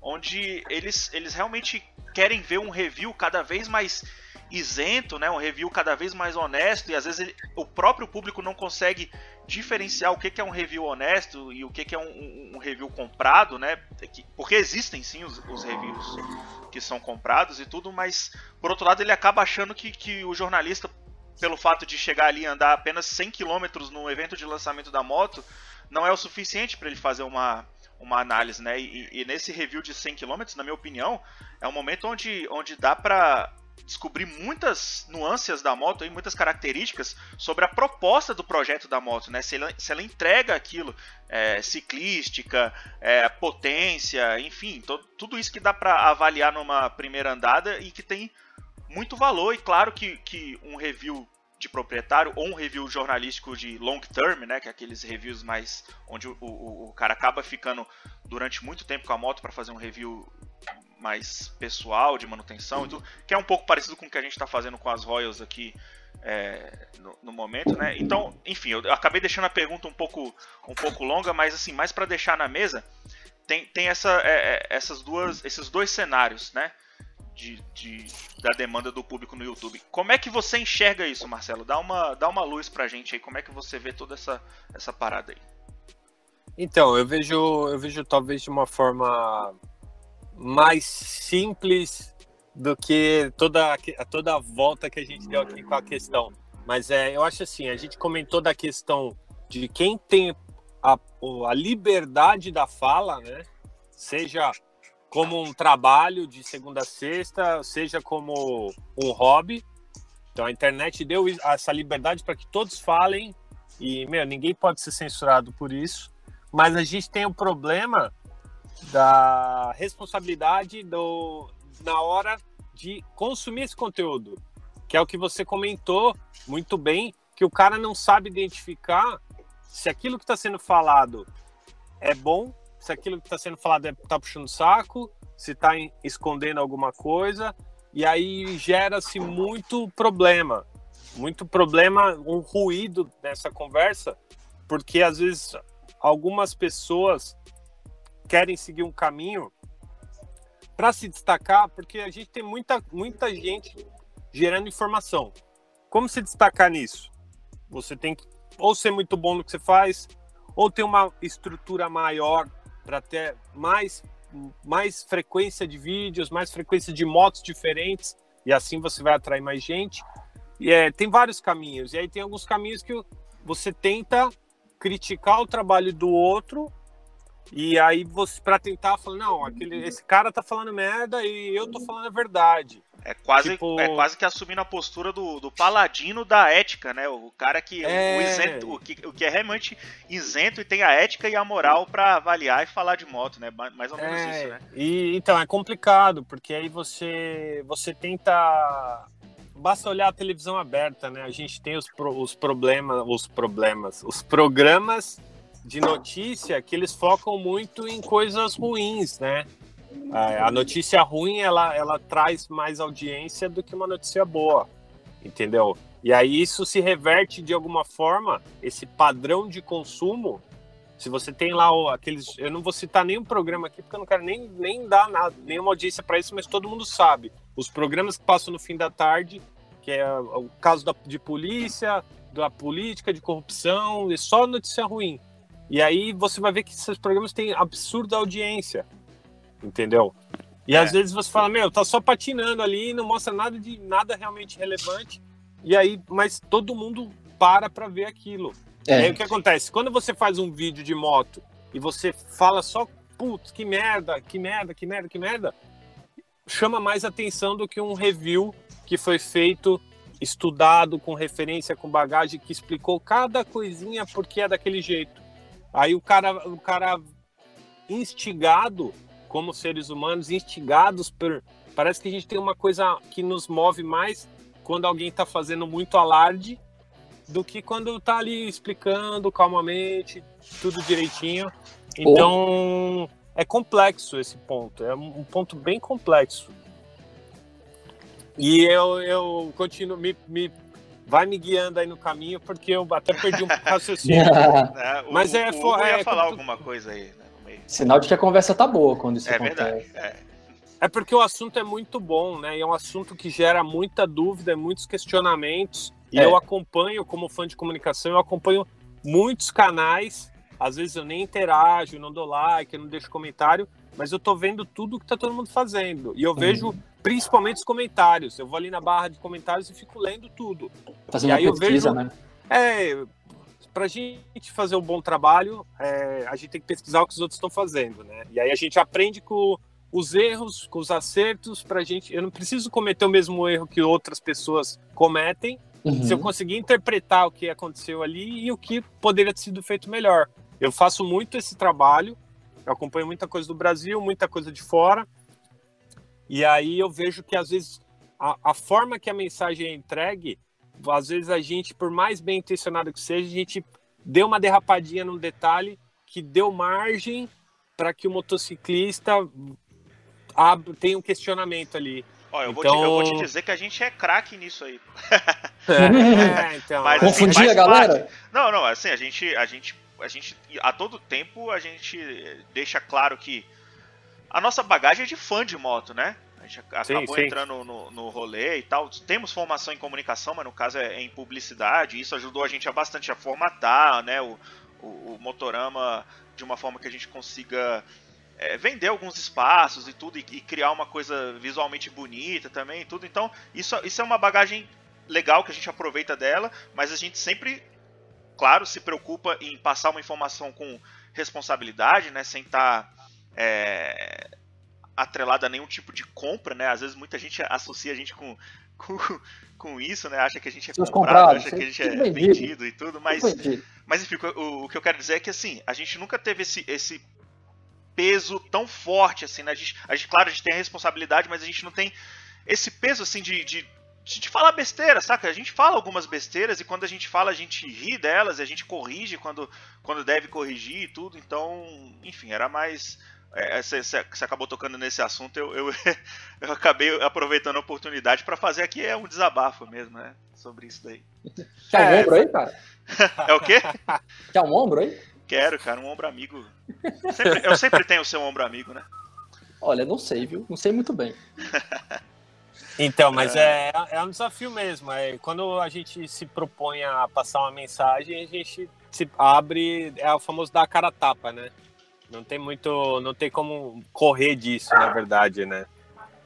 onde eles, eles realmente querem ver um review cada vez mais isento, né? Um review cada vez mais honesto e às vezes ele, o próprio público não consegue diferenciar o que, que é um review honesto e o que, que é um, um, review comprado, né? Porque existem sim os, os, reviews que são comprados e tudo, mas por outro lado ele acaba achando que, que o jornalista, pelo fato de chegar ali e andar apenas 100 km no evento de lançamento da moto, não é o suficiente para ele fazer uma, uma análise, né? E, e, nesse review de 100 km, na minha opinião, é um momento onde, onde dá para descobrir muitas nuances da moto e muitas características sobre a proposta do projeto da moto, né? Se ela, se ela entrega aquilo, é, ciclística, é, potência, enfim, to, tudo isso que dá para avaliar numa primeira andada e que tem muito valor. E claro que, que um review de proprietário ou um review jornalístico de long term, né, que é aqueles reviews mais onde o, o, o cara acaba ficando durante muito tempo com a moto para fazer um review mais pessoal de manutenção e tudo, que é um pouco parecido com o que a gente está fazendo com as Royals aqui é, no, no, momento, né? Então, enfim, eu acabei deixando a pergunta um pouco, um pouco longa, mas assim, mais para deixar na mesa, tem, tem essa, é, é, essas duas, esses dois cenários, né? De, de, da demanda do público no YouTube. Como é que você enxerga isso, Marcelo? Dá uma, dá uma luz pra gente aí. Como é que você vê toda essa, essa parada aí? Então, eu vejo, eu vejo talvez de uma forma mais simples do que toda, toda a volta que a gente deu aqui com a questão. Mas é, eu acho assim, a gente comentou da questão de quem tem a, a liberdade da fala, né? Seja como um trabalho de segunda a sexta, seja como um hobby. Então a internet deu essa liberdade para que todos falem e, meu, ninguém pode ser censurado por isso. Mas a gente tem um problema da responsabilidade do, na hora de consumir esse conteúdo, que é o que você comentou muito bem, que o cara não sabe identificar se aquilo que está sendo falado é bom, se aquilo que está sendo falado está é, puxando saco, se está escondendo alguma coisa, e aí gera-se muito problema, muito problema, um ruído nessa conversa, porque às vezes algumas pessoas querem seguir um caminho para se destacar, porque a gente tem muita, muita gente gerando informação. Como se destacar nisso? Você tem que ou ser muito bom no que você faz, ou ter uma estrutura maior para ter mais, mais frequência de vídeos, mais frequência de motos diferentes, e assim você vai atrair mais gente. E é, tem vários caminhos, e aí tem alguns caminhos que você tenta criticar o trabalho do outro e aí você para tentar falar, não, aquele, esse cara tá falando merda e eu tô falando a verdade. É quase, tipo... é quase que assumindo a postura do, do paladino da ética, né? O cara que, é... o, isento, o, que o que é realmente isento e tem a ética e a moral para avaliar e falar de moto, né? Mais ou menos é... isso, né? E, então, é complicado, porque aí você, você tenta basta olhar a televisão aberta, né? A gente tem os, os problemas, os problemas, os programas de notícia que eles focam muito em coisas ruins, né? A notícia ruim ela, ela traz mais audiência do que uma notícia boa, entendeu? E aí isso se reverte de alguma forma, esse padrão de consumo. Se você tem lá aqueles. Eu não vou citar nenhum programa aqui, porque eu não quero nem, nem dar nada, nenhuma audiência para isso, mas todo mundo sabe. Os programas que passam no fim da tarde, que é o caso da, de polícia, da política, de corrupção, é só notícia ruim. E aí você vai ver que esses programas têm absurda audiência, entendeu? E é. às vezes você fala, meu, tá só patinando ali, não mostra nada de nada realmente relevante. E aí, mas todo mundo para para ver aquilo. É. E aí o que acontece? Quando você faz um vídeo de moto e você fala só, putz, que merda, que merda, que merda, que merda, chama mais atenção do que um review que foi feito, estudado, com referência, com bagagem, que explicou cada coisinha porque é daquele jeito. Aí o cara, o cara instigado, como seres humanos, instigados por. Parece que a gente tem uma coisa que nos move mais quando alguém está fazendo muito alarde do que quando está ali explicando calmamente, tudo direitinho. Então, oh. é complexo esse ponto, é um ponto bem complexo. E eu, eu continuo, me, me vai me guiando aí no caminho, porque eu até perdi um raciocínio. é, o, Mas é, o, o é, ia falar alguma coisa aí, né, Sinal de que a conversa tá boa quando isso é acontece. Verdade, é. É porque o assunto é muito bom, né? E é um assunto que gera muita dúvida, muitos questionamentos. E É. eu acompanho, como fã de comunicação, eu acompanho muitos canais. Às vezes eu nem interajo, não dou like, não deixo comentário, mas eu tô vendo tudo que tá todo mundo fazendo. E eu vejo principalmente os comentários. Eu vou ali na barra de comentários e fico lendo tudo. Fazendo E aí eu pesquisa, vejo- né? É, pra gente fazer um bom trabalho, é, a gente tem que pesquisar o que os outros estão fazendo, né? E aí a gente aprende com os erros, com os acertos, pra gente. Eu não preciso cometer o mesmo erro que outras pessoas cometem, Uhum. se eu conseguir interpretar o que aconteceu ali e o que poderia ter sido feito melhor. Eu faço muito esse trabalho, eu acompanho muita coisa do Brasil, muita coisa de fora, e aí eu vejo que às vezes a, a forma que a mensagem é entregue, às vezes a gente, por mais bem intencionado que seja, a gente deu uma derrapadinha num detalhe que deu margem para que o motociclista ab- tenha um questionamento ali. Ó, eu, vou te, eu vou te Então- dizer que a gente é craque nisso aí. É, então, Mas, é. assim, Confundir a galera? Não, não, assim, a gente, a gente, a gente, a todo tempo a gente deixa claro que a nossa bagagem é de fã de moto, né? A gente Sim, acabou sim. entrando no, no rolê e tal. Temos formação em comunicação, mas no caso é, é em publicidade. Isso ajudou a gente a bastante a formatar, né? O, o, o motorama de uma forma que a gente consiga é, vender alguns espaços e tudo e, e criar uma coisa visualmente bonita também e tudo. Então isso, isso é uma bagagem legal que a gente aproveita dela, mas a gente sempre, claro, se preocupa em passar uma informação com responsabilidade, né? Sem estar é, atrelada a nenhum tipo de compra, né? Às vezes muita gente associa a gente com, com, com isso, né? Acha que a gente é comprado, acha que a gente é vendido. vendido e tudo, mas mas enfim, o, o que eu quero dizer é que assim, a gente nunca teve esse, esse peso tão forte assim, né? A gente, a gente, claro, a gente tem a responsabilidade, mas a gente não tem esse peso assim de, de, de, de falar besteira, saca? A gente fala algumas besteiras e quando a gente fala, a gente ri delas, e a gente corrige quando, quando deve corrigir e tudo. Então, enfim, era mais. É, Você você acabou tocando nesse assunto, eu, eu, eu acabei aproveitando a oportunidade para fazer aqui é um desabafo mesmo, né? Sobre isso daí. Quer um É, ombro aí, cara? É o quê? Quer um ombro aí? Quero, cara, um ombro amigo. Sempre- eu sempre tenho o seu ombro amigo, né? Olha, não sei, viu? Não sei muito bem. Então, mas é, é um desafio mesmo. É, quando a gente se propõe a passar uma mensagem, a gente se abre, é o famoso dar a cara a tapa, né? Não tem muito, não tem como correr disso, na verdade, né?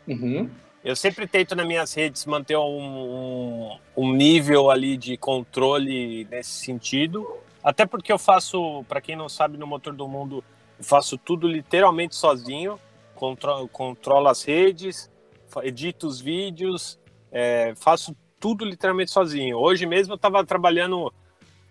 Uhum. Eu sempre tento nas minhas redes manter um, um, um nível ali de controle nesse sentido. Até porque eu faço, para quem não sabe, no Motor do Mundo, eu faço tudo literalmente sozinho. Contro controlo as redes, edito os vídeos, é, faço tudo literalmente sozinho. Hoje mesmo eu estava trabalhando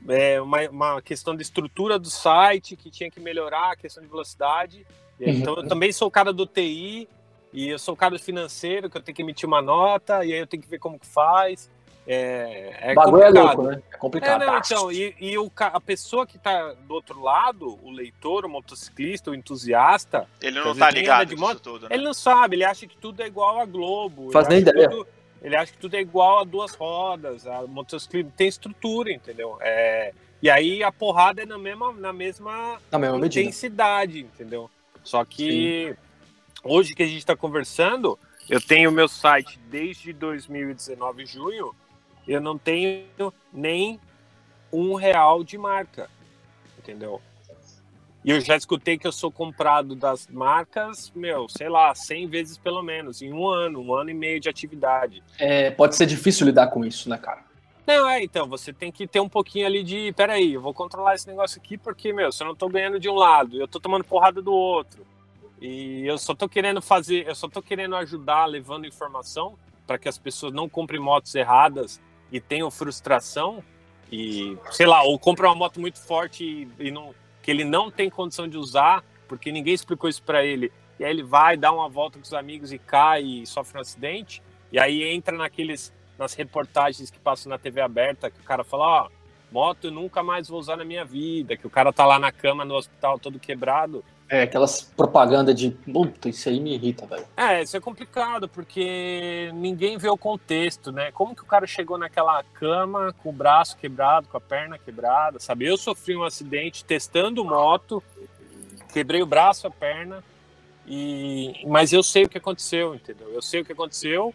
é, uma, uma questão de estrutura do site que tinha que melhorar, a questão de velocidade. E, Uhum. Então eu também sou o cara do TI e eu sou o cara do financeiro que eu tenho que emitir uma nota e aí eu tenho que ver como que faz. É, é o bagulho é complicado. louco, né? É É, complicado. não, então, e, e o, a pessoa que tá do outro lado, o leitor, o motociclista, o entusiasta, Ele não tá ligado moto, tudo, né? ele não sabe, ele acha que tudo é igual a Globo. Faz nem ideia. tudo- ele acha que tudo é igual a duas rodas, a motociclismo tem estrutura, entendeu? É, e aí a porrada é na mesma, na mesma Na mesma medida. intensidade, entendeu? Só que hoje que a gente está conversando, eu tenho meu site desde 2019, junho, eu não tenho nem um real de marca, entendeu? E eu já escutei que eu sou comprado das marcas, meu, sei lá, 100 vezes pelo menos, em um ano, um ano e meio de atividade. É, pode ser difícil lidar com isso, né, cara? Não, é, então, você tem que ter um pouquinho ali de, peraí, eu vou controlar esse negócio aqui porque, meu, se eu não tô ganhando de um lado, eu tô tomando porrada do outro. E eu só tô querendo fazer, eu só tô querendo ajudar levando informação para que as pessoas não comprem motos erradas e tenham frustração e, sei lá, ou comprem uma moto muito forte e, e não, que ele não tem condição de usar porque ninguém explicou isso para ele. E aí ele vai dar uma volta com os amigos e cai e sofre um acidente. E aí entra naqueles nas reportagens que passam na TV aberta, que o cara fala, ó, moto eu nunca mais vou usar na minha vida, que o cara tá lá na cama no hospital todo quebrado. É, aquelas propaganda de. Puta, isso aí me irrita, velho. É, isso é complicado, porque ninguém vê o contexto, né? Como que o cara chegou naquela cama com o braço quebrado, com a perna quebrada, sabe? Eu sofri um acidente testando moto, quebrei o braço, a perna, E, mas eu sei o que aconteceu, entendeu? Eu sei o que aconteceu.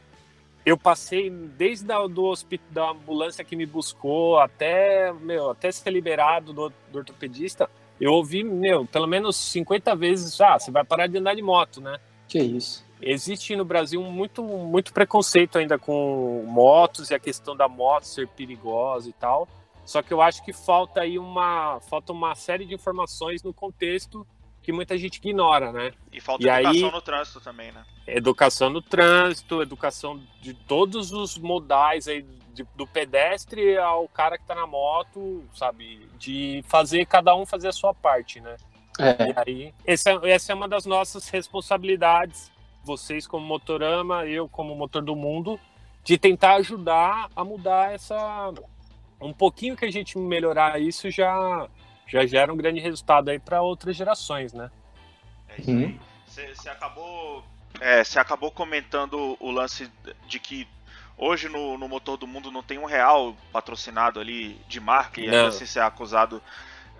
Eu passei desde a, do hospital, da ambulância que me buscou até, meu, até ser liberado do, do ortopedista. Eu ouvi, meu, pelo menos 50 vezes, ah, você vai parar de andar de moto, né? Que isso. Existe no Brasil muito, muito preconceito ainda com motos e a questão da moto ser perigosa e tal. Só que eu acho que falta aí uma, falta uma série de informações no contexto que muita gente ignora, né? E falta e educação aí, no trânsito também, né? Educação no trânsito, educação de todos os modais aí, de, do pedestre ao cara que tá na moto, sabe? De fazer cada um fazer a sua parte, né? É. E aí, essa, essa é uma das nossas responsabilidades, vocês como Motorama, eu como Motor do Mundo, de tentar ajudar a mudar essa. Um pouquinho que a gente melhorar isso já já gera um grande resultado aí para outras gerações, né? É isso aí. Você acabou, é, acabou comentando o lance de que hoje no, no motor do mundo não tem um real patrocinado ali de marca e ainda assim ser acusado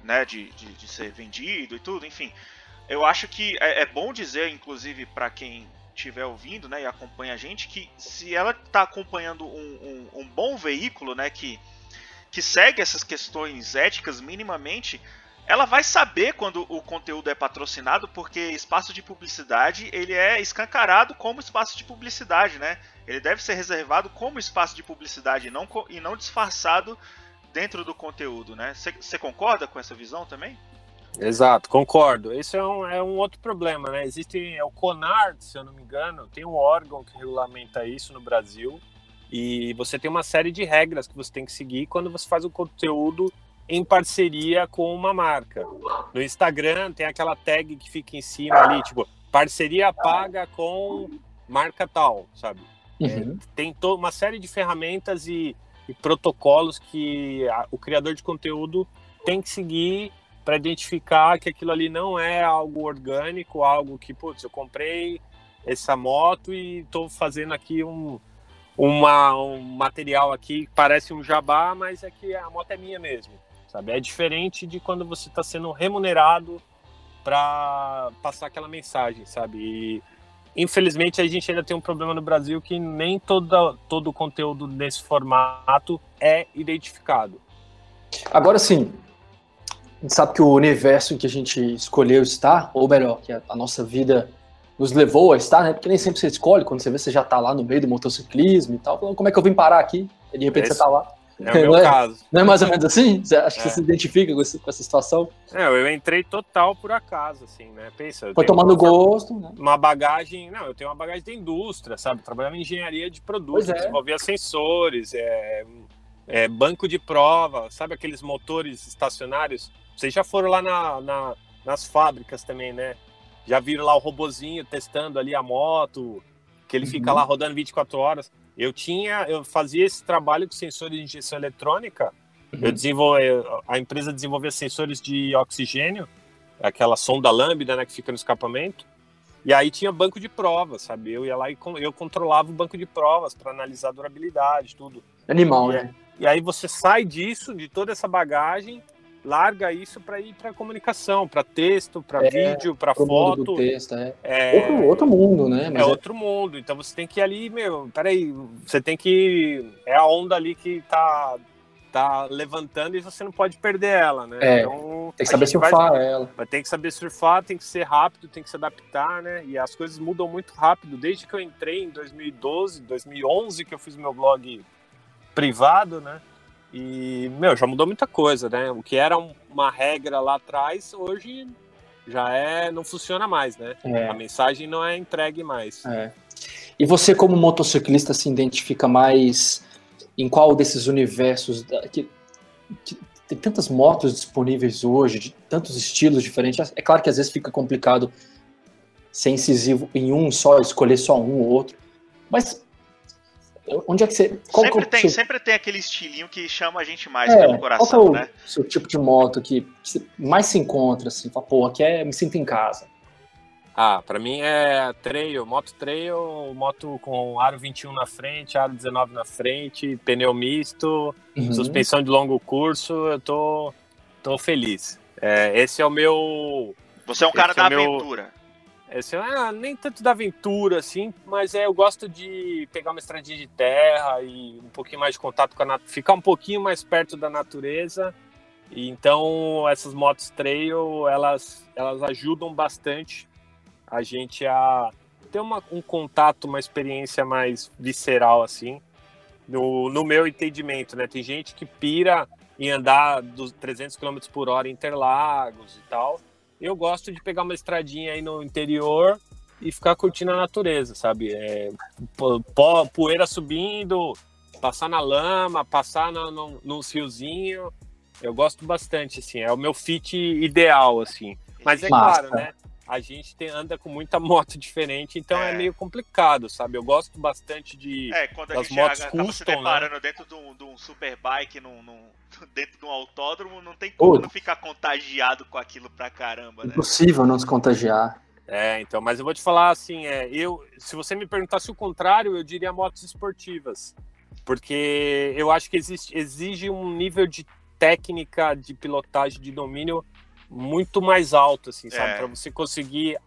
né, de, de, de, ser vendido e tudo, enfim. Eu acho que é, é bom dizer, inclusive, para quem estiver ouvindo né, e acompanha a gente, que se ela está acompanhando um, um, um bom veículo, né, que que segue essas questões éticas minimamente, ela vai saber quando o conteúdo é patrocinado, porque espaço de publicidade ele é escancarado como espaço de publicidade, né? Ele deve ser reservado como espaço de publicidade e não, e não disfarçado dentro do conteúdo, né? Você concorda com essa visão também? Exato, concordo. Esse é um, é um outro problema, né? Existe é o CONAR, se eu não me engano, tem um órgão que regulamenta isso no Brasil, e você tem uma série de regras que você tem que seguir quando você faz o conteúdo em parceria com uma marca. No Instagram tem aquela tag que fica em cima ali, tipo, parceria paga com marca tal, sabe? É, uhum. É, tem uma série de ferramentas e, e protocolos que a, o criador de conteúdo tem que seguir para identificar que aquilo ali não é algo orgânico, algo que, putz, eu comprei essa moto e estou fazendo aqui um, uma, um material aqui que parece um jabá, mas é que a moto é minha mesmo, sabe? É diferente de quando você está sendo remunerado para passar aquela mensagem, sabe? E, infelizmente a gente ainda tem um problema no Brasil que nem todo, todo o conteúdo nesse formato é identificado. Agora sim, a gente sabe que o universo em que a gente escolheu estar, ou melhor, que a, a nossa vida nos levou a estar, né? Porque nem sempre você escolhe, quando você vê, você já tá lá no meio do motociclismo e tal. Falando, como é que eu vim parar aqui? E de repente Esse você tá lá. É o meu é, caso. Não é mais ou menos assim? Você acha que é. você se identifica com, esse, com, essa situação? É, eu entrei total por acaso, assim, né? Pensa. Foi tomando uma, gosto, né? Uma bagagem. Não, eu tenho uma bagagem de indústria, sabe? Trabalhava em engenharia de produtos, é. desenvolvia sensores, é, é, banco de prova, sabe aqueles motores estacionários? Vocês já foram lá na, na, nas fábricas também, né? Já viram lá o robozinho testando ali a moto, que ele uhum. fica lá rodando 24 horas. Eu tinha, eu fazia esse trabalho com sensores de injeção eletrônica. Uhum. Eu desenvolvi, a empresa desenvolvia sensores de oxigênio, aquela sonda lambda, né, que fica no escapamento. E aí tinha banco de provas, sabe? Eu ia lá e eu controlava o banco de provas para analisar a durabilidade, tudo. Animal, e, né? E aí você sai disso, de toda essa bagagem, larga isso para ir para comunicação, para texto, para é, vídeo, para foto. Texto, é. é. Outro, outro mundo, né? Mas é, é outro mundo. Então você tem que ir ali, meu, peraí, você tem que. É a onda ali que tá, tá levantando e você não pode perder ela, né? É, então, tem que saber surfar vai, ela. Tem que saber surfar, tem que ser rápido, tem que se adaptar, né? E as coisas mudam muito rápido. Desde que eu entrei em 2012, 2011, que eu fiz meu blog privado, né? E, meu, já mudou muita coisa, né? O que era uma regra lá atrás, hoje já é, não funciona mais, né? É. A mensagem não é entregue mais. É. E você, como motociclista, se identifica mais em qual desses universos que, que tem tantas motos disponíveis hoje, de tantos estilos diferentes. É claro que às vezes fica complicado ser incisivo em um só, escolher só um ou outro. Mas Onde é que você. sempre, é tem, seu... sempre tem aquele estilinho que chama a gente mais é, pelo coração, qual é o né? seu tipo de moto que mais se encontra, assim, fala, pô, aqui é, me sinto em casa. Ah, para mim é trail, moto trail, moto com aro 21 na frente, aro 19 na frente, pneu misto, uhum. suspensão de longo curso, eu tô, tô feliz. É, esse é o meu. Você é um cara é da é aventura. Esse, ah, nem tanto da aventura, assim, mas é, eu gosto de pegar uma estradinha de terra e um pouquinho mais de contato com a natureza, ficar um pouquinho mais perto da natureza. E, então, essas motos trail, elas, elas ajudam bastante a gente a ter uma, um contato, uma experiência mais visceral, assim, no, no meu entendimento, né? Tem gente que pira em andar dos 300 km por hora em Interlagos e tal, eu gosto de pegar uma estradinha aí no interior e ficar curtindo a natureza, sabe? É, po, poeira subindo, passar na lama, passar no, no, num fiozinho. Eu gosto bastante, assim, é o meu fit ideal, assim. Mas é Massa. claro, né? A gente tem, anda com muita moto diferente, então é. é meio complicado, sabe? Eu gosto bastante de é, quando a das gente motos custom, se deparando né? dentro de um, de um superbike num, num, dentro de um autódromo, não tem como não ficar contagiado com aquilo pra caramba, né? Impossível não se contagiar. É, então, mas eu vou te falar assim, é, eu, se você me perguntasse o contrário, eu diria motos esportivas, porque eu acho que existe, exige um nível de técnica, de pilotagem, de domínio muito mais alto, assim, sabe, é. para você conseguir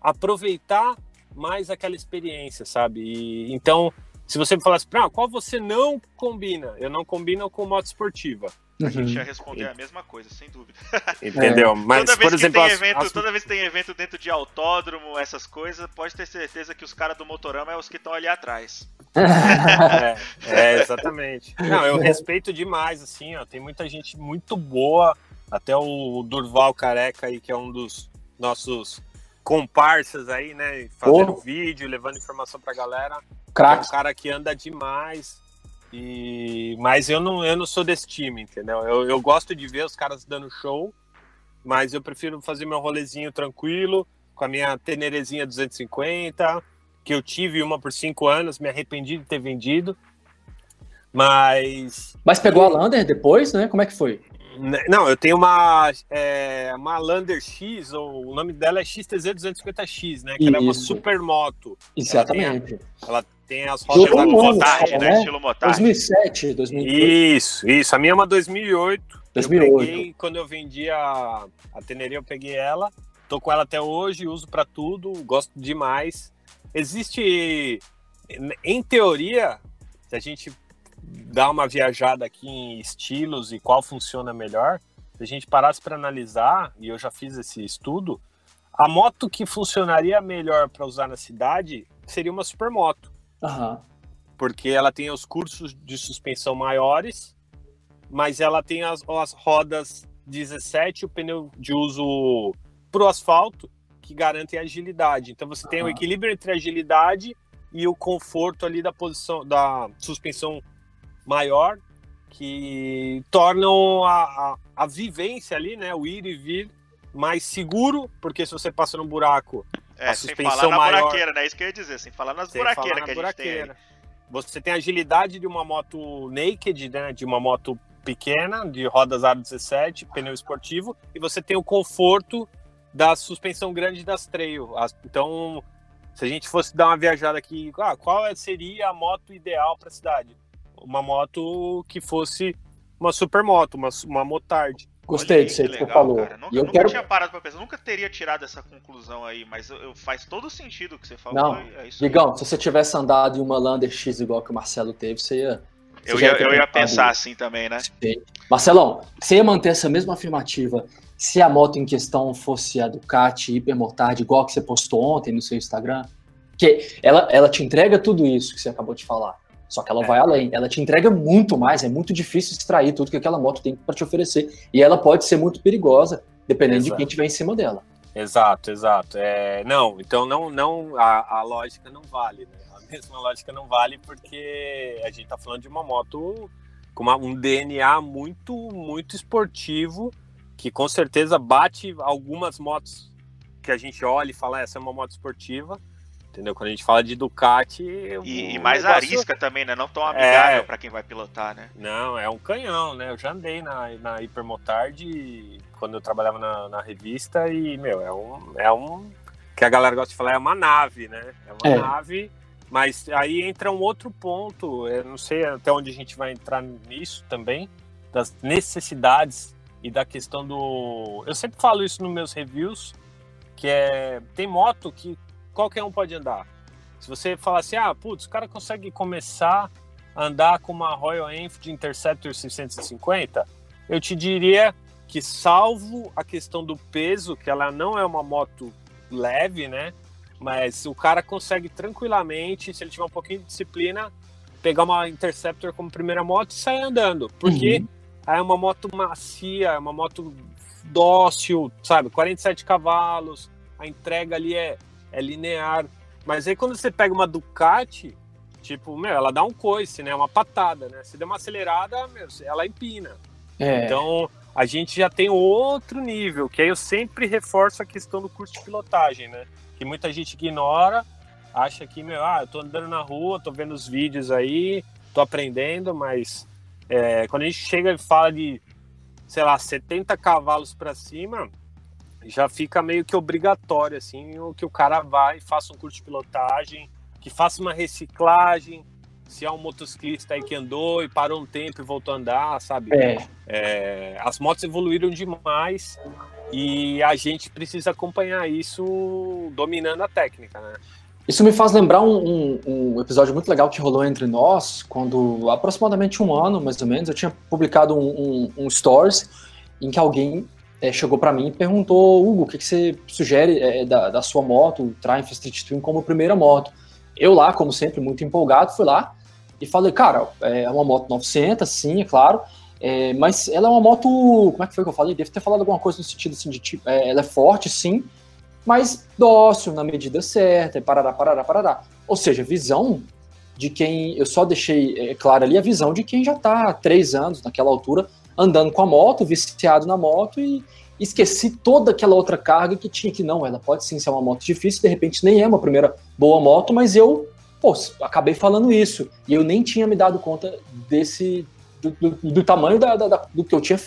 aproveitar mais aquela experiência, sabe? E, então, se você me falasse, ah, qual você não combina? Eu não combino com moto esportiva. A gente ia responder a mesma coisa, sem dúvida. Entendeu? É. Mas, toda vez por exemplo, tem as, evento, as... toda vez que tem evento dentro de autódromo, essas coisas, pode ter certeza que os caras do Motorama é os que estão ali atrás. é, é, exatamente. Não, eu respeito demais, assim, ó. Tem muita gente muito boa, até o Durval Careca aí, que é um dos nossos comparsas aí, né? Fazendo oh. vídeo, levando informação pra galera. Crack. É um cara que anda demais. E... Mas eu não, eu não sou desse time, entendeu? Eu, eu gosto de ver os caras dando show, mas eu prefiro fazer meu rolezinho tranquilo, com a minha Tenerezinha 250, que eu tive uma por cinco anos, me arrependi de ter vendido. Mas. Mas pegou a Lander depois, né? Como é que foi? Né, não, eu tenho uma, é, uma Lander X, ou o nome dela é XTZ250X, né? Que ela é uma super moto. Exatamente. Ela tem, tem as rodas da motard, né? Estilo motard. 2007, 2008. Isso, isso. A minha é uma 2008. 2008. Eu peguei, quando eu vendi a, a Teneria, eu peguei ela. Tô com ela até hoje, uso para tudo, gosto demais. Existe, em teoria, se a gente dar uma viajada aqui em estilos e qual funciona melhor, se a gente parasse para analisar, e eu já fiz esse estudo, a moto que funcionaria melhor para usar na cidade seria uma supermoto. Uhum. Porque ela tem os cursos de suspensão maiores, mas ela tem as, as rodas 17, o pneu de uso para o asfalto, que garantem agilidade. Então você tem o equilíbrio entre a agilidade e o conforto ali da posição da suspensão maior que tornam a, a, a, vivência ali, né, o ir e vir mais seguro, porque se você passa num buraco, é, a suspensão sem falar na maior, buraqueira, né? Isso que eu ia dizer, sem falar nas buraqueiras na que buraqueira. a gente tem. Você tem a agilidade de uma moto naked, né, de uma moto pequena, de rodas aro 17, pneu esportivo, e você tem o conforto da suspensão grande das trail. Então, se a gente fosse dar uma viajada aqui, ah, qual seria a moto ideal para a cidade? Uma moto que fosse uma supermoto, uma, uma motard. Gostei disso que você falou. Cara. Nunca, eu nunca quero... tinha parado pra pensar, nunca teria tirado essa conclusão aí, mas eu, eu faz todo sentido o que você falou. Não, é Digão, aí. se você tivesse andado em uma Lander X igual que o Marcelo teve, você ia. Você eu, ia, eu ia pensar assim também, né? Sim. Marcelão, você ia manter essa mesma afirmativa se a moto em questão fosse a Ducati Hypermotard, igual que você postou ontem no seu Instagram? Que ela, ela te entrega tudo isso que você acabou de falar. Só que ela é. vai além, ela te entrega muito mais, é muito difícil extrair tudo que aquela moto tem para te oferecer. E ela pode ser muito perigosa, dependendo exato. de quem estiver em cima dela. Exato, exato. É, não, então não, não a, a lógica não vale, né? A mesma lógica não vale porque a gente está falando de uma moto com uma, um DNA muito, muito esportivo, que com certeza bate algumas motos que a gente olha e fala, essa é uma moto esportiva, Entendeu? Quando a gente fala de Ducati. E, e mais negócio... arisca também, né? Não tão amigável é... para quem vai pilotar, né? Não, é um canhão, né? Eu já andei na, na Hipermotard quando eu trabalhava na, na, revista e, meu, é um. É um. Que a galera gosta de falar, é uma nave, né? É uma é. nave. Mas aí entra um outro ponto, eu não sei até onde a gente vai entrar nisso também, das necessidades e da questão do. Eu sempre falo isso nos meus reviews, que é tem moto que qualquer um pode andar. Se você falar assim, ah, putz, o cara consegue começar a andar com uma Royal Enfield Interceptor 650, eu te diria que salvo a questão do peso, que ela não é uma moto leve, né? Mas o cara consegue tranquilamente, se ele tiver um pouquinho de disciplina, pegar uma Interceptor como primeira moto e sair andando. Porque uhum. é uma moto macia, é uma moto dócil, sabe? 47 cavalos, a entrega ali é, é linear. Mas aí quando você pega uma Ducati, tipo, meu, ela dá um coice, né? Uma patada, né? Se der uma acelerada, meu, ela empina. É. Então, a gente já tem outro nível, que aí eu sempre reforço a questão do curso de pilotagem, né? Que muita gente ignora, acha que, meu, ah, eu tô andando na rua, tô vendo os vídeos aí, tô aprendendo, mas é, quando a gente chega e fala de, sei lá, 70 cavalos para cima, já fica meio que obrigatório, assim, o que o cara vai, faça um curso de pilotagem, que faça uma reciclagem, se há um motociclista aí que andou e parou um tempo e voltou a andar, sabe? É. É, as motos evoluíram demais e a gente precisa acompanhar isso dominando a técnica, né? Isso me faz lembrar um, um, um, episódio muito legal que rolou entre nós, quando aproximadamente um ano, mais ou menos, eu tinha publicado um, um stories em que alguém é, chegou para mim e perguntou, Hugo, o que, que você sugere é, da, da, sua moto, Triumph Street Twin, como primeira moto? Eu lá, como sempre, muito empolgado, fui lá e falei, cara, é uma moto 900, sim, é claro, é, mas ela é uma moto, como é que foi que eu falei? Devo ter falado alguma coisa no sentido assim de tipo, é, ela é forte, sim, mas dócil na medida certa, parará, parará, parará. Ou seja, visão de quem, eu só deixei é, claro ali a visão de quem já está há três anos naquela altura andando com a moto, viciado na moto e, esqueci toda aquela outra carga que tinha que não, ela pode sim ser uma moto difícil, de repente nem é uma primeira boa moto, mas eu, pô, acabei falando isso. E eu nem tinha me dado conta desse do, do, do tamanho da, da, do que eu tinha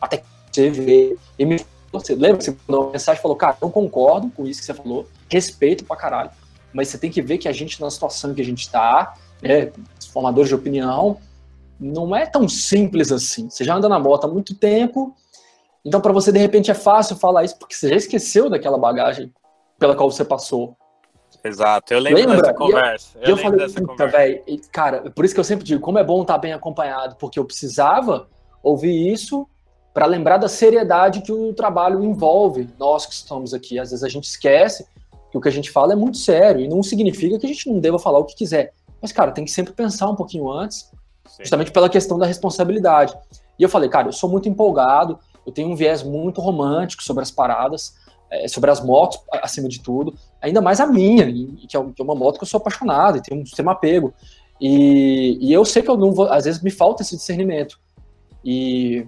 até que você vê e me você lembra você mandou uma mensagem falou, cara, eu concordo com isso que você falou, respeito pra caralho, mas você tem que ver que a gente na situação que a gente tá, né, formadores de opinião, não é tão simples assim. Você já anda na moto há muito tempo, então, para você, de repente, é fácil falar isso porque você já esqueceu daquela bagagem pela qual você passou. Exato, eu lembro Lembra? dessa conversa. E eu, eu, eu falei, puta, velho, cara, por isso que eu sempre digo, como é bom estar bem acompanhado, porque eu precisava ouvir isso para lembrar da seriedade que o trabalho envolve, nós que estamos aqui. Às vezes a gente esquece que o que a gente fala é muito sério, e não significa que a gente não deva falar o que quiser. Mas, cara, tem que sempre pensar um pouquinho antes, Sim. justamente pela questão da responsabilidade. E eu falei, cara, eu sou muito empolgado, eu tenho um viés muito romântico sobre as paradas, é, sobre as motos, acima de tudo, ainda mais a minha, é que é uma moto que eu sou apaixonado e tenho um sistema apego. E, e eu sei que eu não vou, às vezes me falta esse discernimento. E,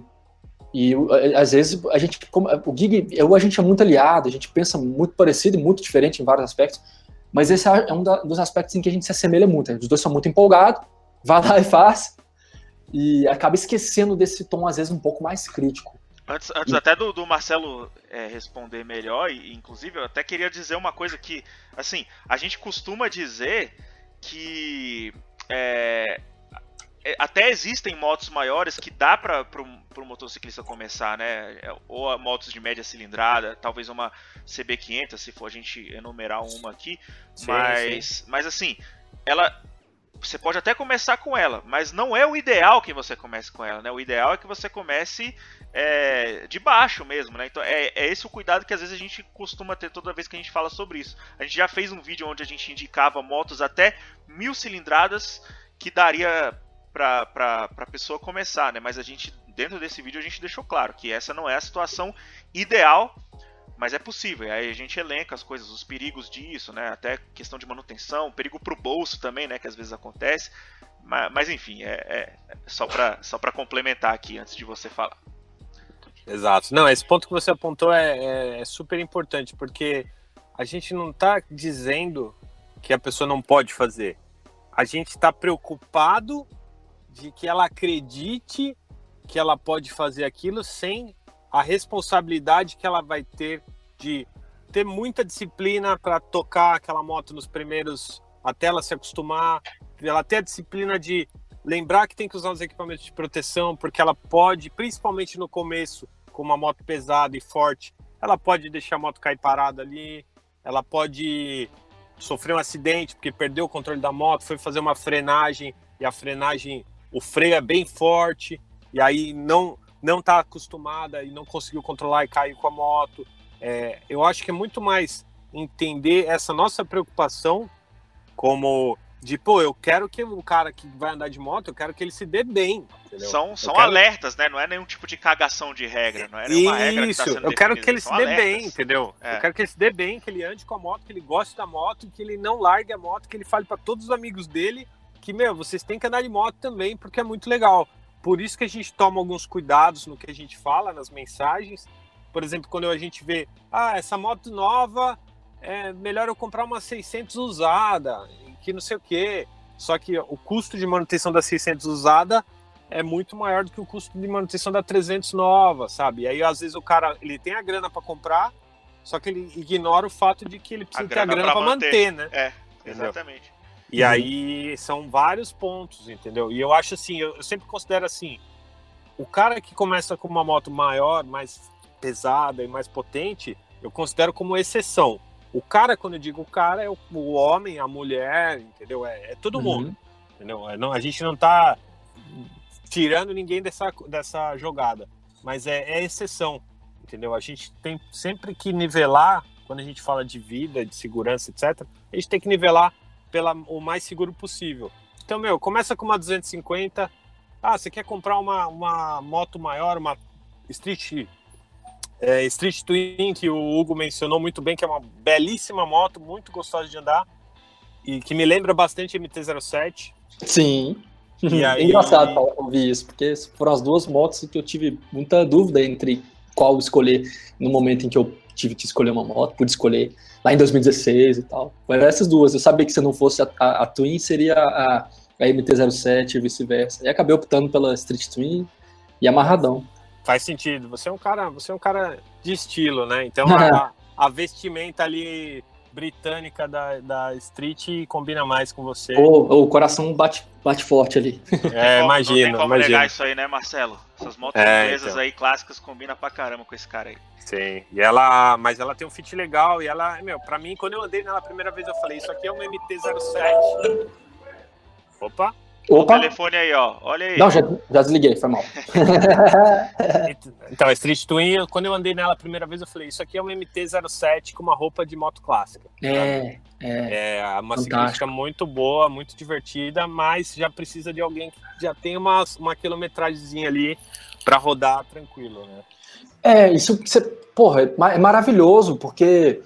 e às vezes a gente, como, o Gig, eu, a gente é muito aliado, a gente pensa muito parecido e muito diferente em vários aspectos, mas esse é um da, dos aspectos em que a gente se assemelha muito. Os dois são muito empolgados, vai lá e faz, e acaba esquecendo desse tom, às vezes, um pouco mais crítico. Antes, antes até do, do Marcelo é, responder melhor, e inclusive eu até queria dizer uma coisa que, assim, a gente costuma dizer que é, é até existem motos maiores que dá para o motociclista começar, né? É, ou motos de média cilindrada, talvez uma CB500, se for a gente enumerar uma aqui. Sim, mas, sim. mas assim, ela você pode até começar com ela, mas não é o ideal que você comece com ela, né? O ideal é que você comece é, de baixo mesmo, né? Então é, é, esse o cuidado que às vezes a gente costuma ter toda vez que a gente fala sobre isso. A gente já fez um vídeo onde a gente indicava motos até mil cilindradas que daria para a pessoa começar, né? Mas a gente, dentro desse vídeo, a gente deixou claro que essa não é a situação ideal mas é possível. Aí a gente elenca as coisas, os perigos disso, né? Até questão de manutenção, perigo para o bolso também, né? Que às vezes acontece. Mas, mas enfim, é, é só para só complementar aqui antes de você falar. Exato. Não, esse ponto que você apontou é, é, é super importante, porque a gente não está dizendo que a pessoa não pode fazer. A gente está preocupado de que ela acredite que ela pode fazer aquilo sem a responsabilidade que ela vai ter de ter muita disciplina para tocar aquela moto nos primeiros, até ela se acostumar, ela ter a disciplina de lembrar que tem que usar os equipamentos de proteção, porque ela pode, principalmente no começo, com uma moto pesada e forte, ela pode deixar a moto cair parada ali, ela pode sofrer um acidente porque perdeu o controle da moto, foi fazer uma frenagem e a frenagem, o freio é bem forte e aí não não está acostumada e não conseguiu controlar e caiu com a moto. É, eu acho que é muito mais entender essa nossa preocupação como de, pô, eu quero que o cara que vai andar de moto, eu quero que ele se dê bem. Entendeu? São, são quero... alertas, né? Não é nenhum tipo de cagação de regra, não é nenhuma Isso, regra que tá eu quero que ele se dê alertas. bem, entendeu? É. Eu quero que ele se dê bem, que ele ande com a moto, que ele goste da moto, que ele não largue a moto, que ele fale para todos os amigos dele que, meu, vocês têm que andar de moto também, porque é muito legal. Por isso que a gente toma alguns cuidados no que a gente fala, nas mensagens. Por exemplo, quando a gente vê, ah, essa moto nova, é melhor eu comprar uma 600 usada, que não sei o quê. Só que o custo de manutenção da 600 usada é muito maior do que o custo de manutenção da 300 nova, sabe? E aí às vezes o cara ele tem a grana para comprar, só que ele ignora o fato de que ele precisa a ter a grana para manter. manter, né? É, exatamente. E uhum. aí são vários pontos, entendeu? E eu acho assim, eu, eu sempre considero assim, o cara que começa com uma moto maior, mais pesada e mais potente, eu considero como exceção. O cara, quando eu digo o cara, é o, o homem, a mulher, entendeu? É, é todo uhum. mundo. Entendeu? É, não, a gente não tá tirando ninguém dessa, dessa jogada. Mas é, é exceção. Entendeu? A gente tem sempre que nivelar, quando a gente fala de vida, de segurança, etc., a gente tem que nivelar pela, o mais seguro possível. Então, meu, começa com uma 250. Ah, você quer comprar uma, uma moto maior, uma Street é, Street Twin, que o Hugo mencionou muito bem, que é uma belíssima moto, muito gostosa de andar, e que me lembra bastante MT-07. Sim. E aí... É engraçado ouvir isso, porque foram as duas motos que eu tive muita dúvida entre qual escolher no momento em que eu tive que escolher uma moto, pude escolher lá em 2016 e tal. Mas essas duas, eu sabia que se não fosse a, a, a Twin, seria a, a MT-07 e vice-versa. E acabei optando pela Street Twin e amarradão. Faz sentido. Você é um cara, você é um cara de estilo, né? Então a, a vestimenta ali britânica da, da Street combina mais com você. O, o coração bate, bate forte ali. É, imagino. Não tem como imagino. negar isso aí, né, Marcelo? Essas motos é, inglesas então. aí clássicas combinam pra caramba com esse cara aí. Sim, e ela, mas ela tem um fit legal e ela, meu, pra mim, quando eu andei nela a primeira vez, eu falei, isso aqui é uma MT-07. Opa! Opa. O telefone aí, ó. Olha aí. Não, já, já desliguei, foi mal. então, a Street Twin, quando eu andei nela a primeira vez, eu falei, isso aqui é um MT-07 com uma roupa de moto clássica. É, é. É uma ciclística muito boa, muito divertida, mas já precisa de alguém que já tem uma, uma quilometragem ali para rodar tranquilo, né? É, isso, você, porra, é maravilhoso, porque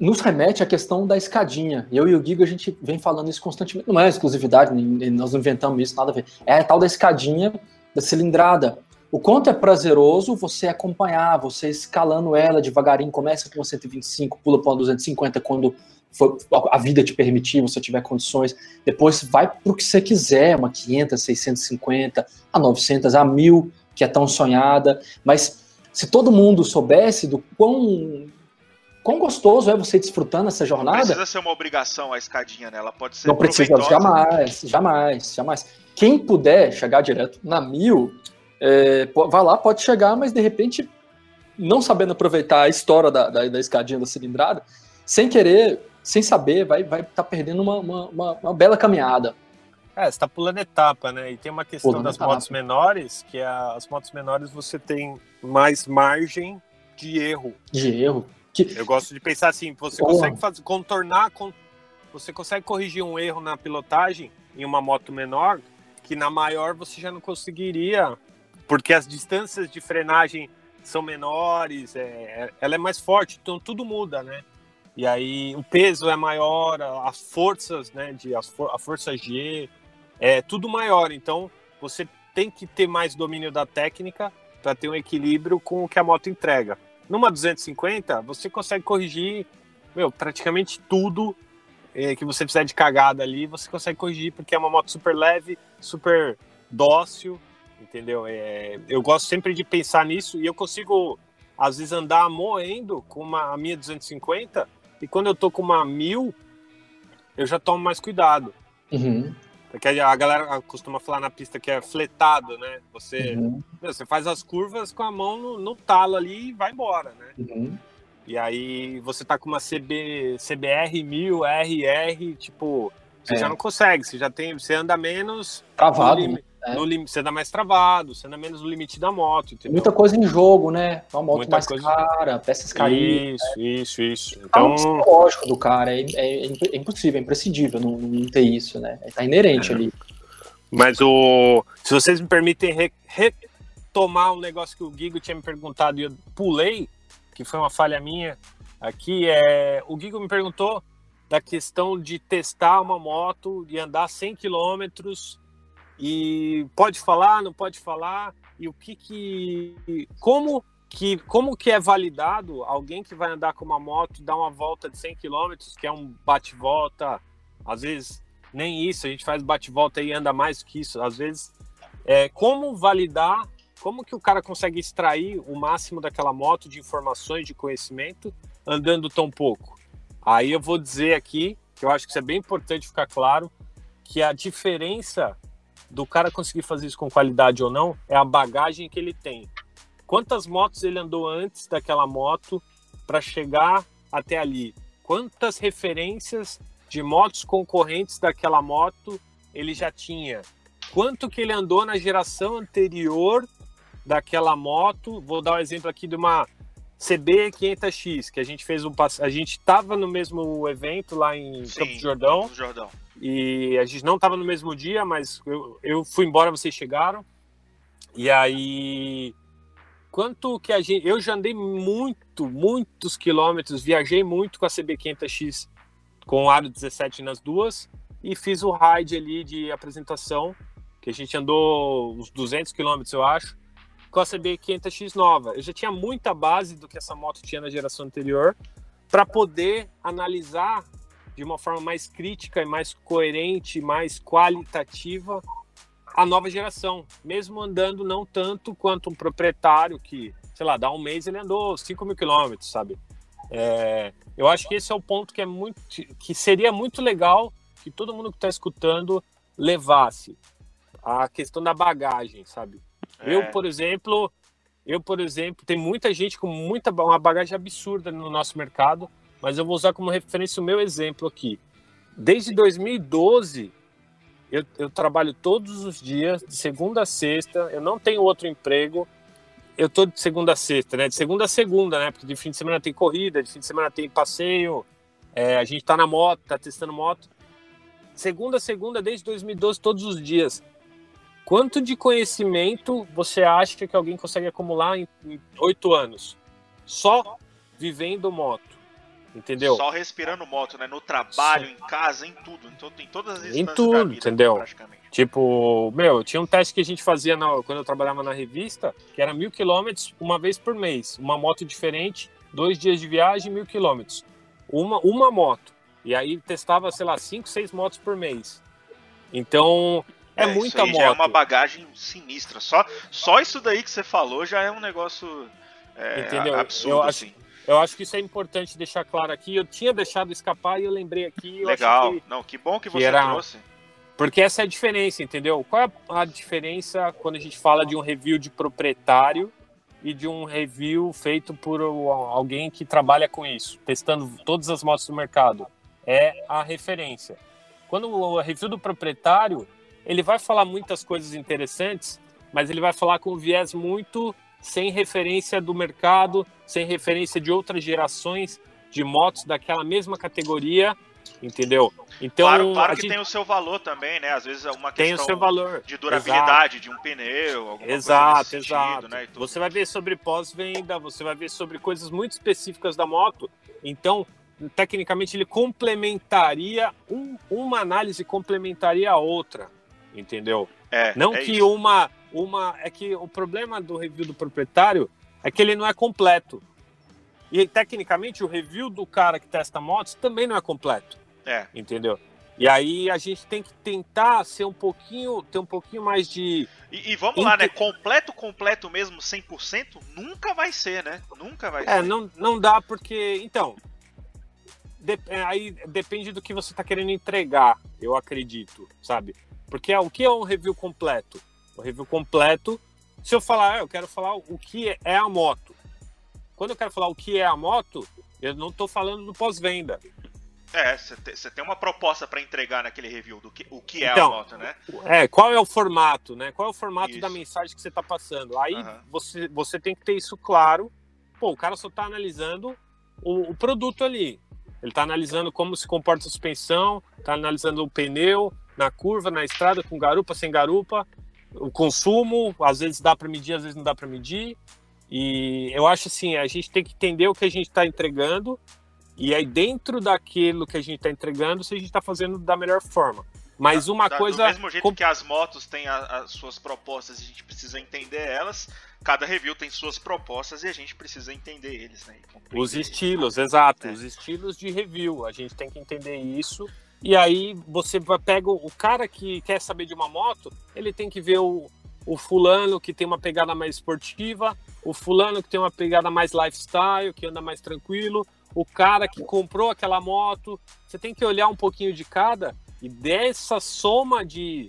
nos remete à questão da escadinha. Eu e o Giga, a gente vem falando isso constantemente. Não é exclusividade, nós não inventamos isso, nada a ver. É a tal da escadinha da cilindrada. O quanto é prazeroso você acompanhar, você escalando ela devagarinho, começa com 125, pula para 250 quando for, a vida te permitir, você tiver condições. Depois vai para o que você quiser, uma 500, 650, a 900, a 1000, que é tão sonhada. Mas se todo mundo soubesse do quão quão gostoso é você desfrutando essa jornada. Não precisa ser uma obrigação a escadinha, né? Ela pode ser Não precisa, jamais, jamais, jamais. Quem puder chegar direto na mil, é, vai lá, pode chegar, mas de repente, não sabendo aproveitar a história da, da, da escadinha da cilindrada, sem querer, sem saber, vai estar vai tá perdendo uma, uma, uma, uma, bela caminhada. É, você está pulando etapa, né? E tem uma questão pulando das etapa. motos menores, que é as motos menores você tem mais margem de erro. De erro. Que... Eu gosto de pensar assim, você consegue fazer, contornar, con... você consegue corrigir um erro na pilotagem em uma moto menor, que na maior você já não conseguiria, porque as distâncias de frenagem são menores, é, é ela é mais forte, então tudo muda, né? E aí o peso é maior, as forças, né, de, as for, a força G, é tudo maior, então você tem que ter mais domínio da técnica para ter um equilíbrio com o que a moto entrega. Numa 250, você consegue corrigir meu, praticamente tudo é, que você precisar de cagada ali, você consegue corrigir, porque é uma moto super leve, super dócil, entendeu? É, eu gosto sempre de pensar nisso e eu consigo, às vezes, andar moendo com uma, a minha 250 e quando eu tô com uma 1000, eu já tomo mais cuidado. Uhum. Porque a galera costuma falar na pista que é fletado, né? Você, Uhum, meu, você faz as curvas com a mão no, no talo ali e vai embora, né? uhum. E aí você tá com uma CB, CBR 1000, RR, tipo, você É. já não consegue, você já tem, você anda menos né? É. no você anda mais travado, você anda menos no limite da moto, entendeu? muita coisa em jogo, né? Uma moto Muita mais coisa. cara, peças carinhas. Isso, isso, isso. Então, Então, o psicológico do cara é, é, é impossível, é imprescindível não, não ter isso, né? Tá inerente É. ali. Mas o. Se vocês me permitem re- retomar um negócio que o Gigo tinha me perguntado e eu pulei, que foi uma falha minha aqui, é. O Gigo me perguntou da questão de testar uma moto e andar 100 quilômetros e pode falar, não pode falar e o que que como que como que é validado alguém que vai andar com uma moto dar uma volta de 100 quilômetros que é um bate-volta às vezes nem isso, a gente faz bate-volta e anda mais que isso. Às vezes, é, como validar, como que o cara consegue extrair o máximo daquela moto de informações, de conhecimento, andando tão pouco? Aí eu vou dizer aqui, que eu acho que isso é bem importante ficar claro, que a diferença do cara conseguir fazer isso com qualidade ou não é a bagagem que ele tem. Quantas motos ele andou antes daquela moto para chegar até ali? Quantas referências de motos concorrentes daquela moto ele já tinha. Quanto que ele andou na geração anterior daquela moto? Vou dar um exemplo aqui de uma CB 500X, que a gente fez um pass... a gente estava no mesmo evento lá em Sim, Campos do Jordão Campos do Jordão. E a gente não estava no mesmo dia, mas eu, eu fui embora, vocês chegaram. E aí quanto que a gente, eu já andei muito, muitos quilômetros, viajei muito com a CB 500X com o aro 17 nas duas e fiz o ride ali de apresentação, que a gente andou uns 200 quilômetros, eu acho, com a CB 500X nova. Eu já tinha muita base do que essa moto tinha na geração anterior para poder analisar de uma forma mais crítica e mais coerente, mais qualitativa a nova geração, mesmo andando não tanto quanto um proprietário que, sei lá, dá um mês ele andou 5 mil quilômetros, sabe? É, eu acho que esse é o ponto que é muito, que seria muito legal que todo mundo que está escutando levasse a questão da bagagem, sabe? É. Eu, por exemplo, eu, por exemplo, tem muita gente com muita uma bagagem absurda no nosso mercado, mas eu vou usar como referência o meu exemplo aqui. Desde 2012, eu, eu trabalho todos os dias, de segunda a sexta, eu não tenho outro emprego. Eu tô de segunda a sexta, né? De segunda a segunda, né? Porque de fim de semana tem corrida, de fim de semana tem passeio, é, a gente tá na moto, tá testando moto. Segunda a segunda, desde 2012, todos os dias. Quanto de conhecimento você acha que alguém consegue acumular em oito anos? Só vivendo moto, entendeu? Só respirando moto, né? No trabalho, em casa, em tudo. Então tem todas as Em tudo, da vida, entendeu? praticamente. Tipo, meu, tinha um teste que a gente fazia na- quando eu trabalhava na revista, que era mil quilômetros uma vez por mês. Uma moto diferente, dois dias de viagem, mil quilômetros. Uma, uma moto. E aí testava, sei lá, cinco, seis motos por mês. Então, é, isso muita moto. Já é uma bagagem sinistra. Só, só isso daí que você falou já é um negócio é, Entendeu? absurdo, Eu acho- assim. Eu acho que isso é importante deixar claro aqui. Eu tinha deixado escapar e eu lembrei aqui. eu Legal. que- Não, que bom que que você era- trouxe. Porque essa é a diferença, entendeu? Qual é a diferença quando a gente fala de um review de proprietário e de um review feito por alguém que trabalha com isso, testando todas as motos do mercado? É a referência. Quando o review do proprietário, ele vai falar muitas coisas interessantes, mas ele vai falar com um viés muito sem referência do mercado, sem referência de outras gerações de motos daquela mesma categoria, entendeu? Então, claro claro que gente- tem o seu valor também, né? Às vezes é uma tem o questão seu valor. de durabilidade de um pneu, alguma Exato, coisa exato. sentido, né? Você vai ver sobre pós-venda, você vai ver sobre coisas muito específicas da moto. Então, tecnicamente, ele complementaria, um- uma análise complementaria a outra, entendeu? É, Não é que isso. uma, uma. É que o problema do review do proprietário é que ele não é completo. E tecnicamente o review do cara que testa motos também não é completo É, entendeu? E aí a gente tem que tentar ser um pouquinho, ter um pouquinho mais de. E, e vamos lá, né? Completo, completo mesmo, 100%, nunca vai ser, né? Nunca vai É, ser. não, não dá porque. Então. de- é, aí depende do que você está querendo entregar, eu acredito, sabe? Porque o que é um review completo? O review completo, se eu falar, eu quero falar o que é a moto. Quando eu quero falar o que é a moto, eu não estou falando do pós-venda. É, você tem uma proposta para entregar naquele review do que o que é então, a moto, né? É, qual é o formato, né? Qual é o formato isso. da mensagem que você está passando? Aí uhum. você, você tem que ter isso claro. Pô, o cara só está analisando o, o, produto ali. Ele está analisando como se comporta a suspensão, está analisando o pneu na curva, na estrada, com garupa, sem garupa, o consumo, às vezes dá para medir, às vezes não dá para medir. E eu acho assim, a gente tem que entender o que a gente está entregando e aí, dentro daquilo que a gente está entregando, se a gente está fazendo da melhor forma. Mas uma da, coisa. Do mesmo jeito que as motos têm a, as suas propostas e a gente precisa entender elas, cada review tem suas propostas e a gente precisa entender eles, né? Os estilos, eles. exato. É. Os estilos de review. A gente tem que entender isso. E aí você pega o cara que quer saber de uma moto, ele tem que ver o, o fulano que tem uma pegada mais esportiva, o fulano que tem uma pegada mais lifestyle, que anda mais tranquilo, o cara que comprou aquela moto. Você tem que olhar um pouquinho de cada e dessa soma de,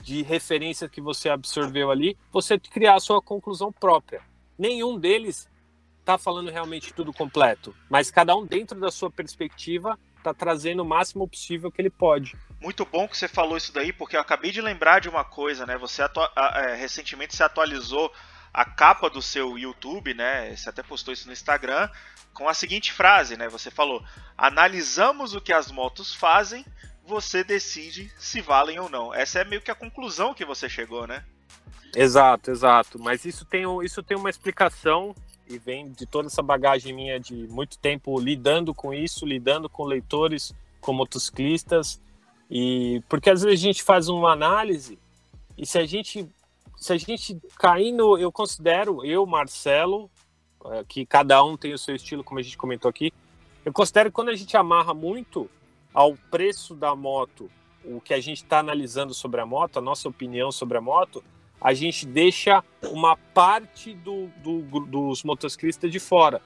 de referências que você absorveu ali, você criar a sua conclusão própria. Nenhum deles está falando realmente tudo completo, mas cada um dentro da sua perspectiva está trazendo o máximo possível que ele pode. Muito bom que você falou isso daí, porque eu acabei de lembrar de uma coisa, né? Você é, recentemente se atualizou a capa do seu YouTube, né? Você até postou isso no Instagram, com a seguinte frase, né? Você falou: analisamos o que as motos fazem, você decide se valem ou não. Essa é meio que a conclusão que você chegou, né? Exato, exato. Mas isso tem, isso tem uma explicação e vem de toda essa bagagem minha de muito tempo lidando com isso, lidando com leitores, com motociclistas. E porque às vezes a gente faz uma análise e se a gente se a gente cair no. Eu considero, eu, Marcelo, é, que cada um tem o seu estilo, como a gente comentou aqui. Eu considero que quando a gente amarra muito ao preço da moto, o que a gente está analisando sobre a moto, a nossa opinião sobre a moto, a gente deixa uma parte do, do, dos motociclistas de fora.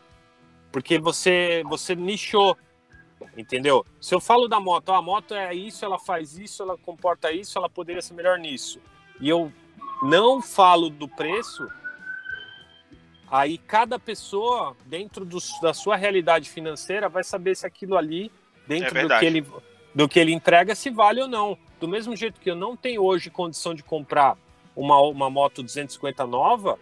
Porque você, você nichou, entendeu? Se eu falo da moto, a moto é isso, ela faz isso, ela comporta isso, ela poderia ser melhor nisso. E eu não falo do preço, aí cada pessoa, dentro do, da sua realidade financeira, vai saber se aquilo ali, dentro é do, que ele, do que ele entrega, se vale ou não. Do mesmo jeito que eu não tenho hoje condição de comprar uma, uma moto 250 nova,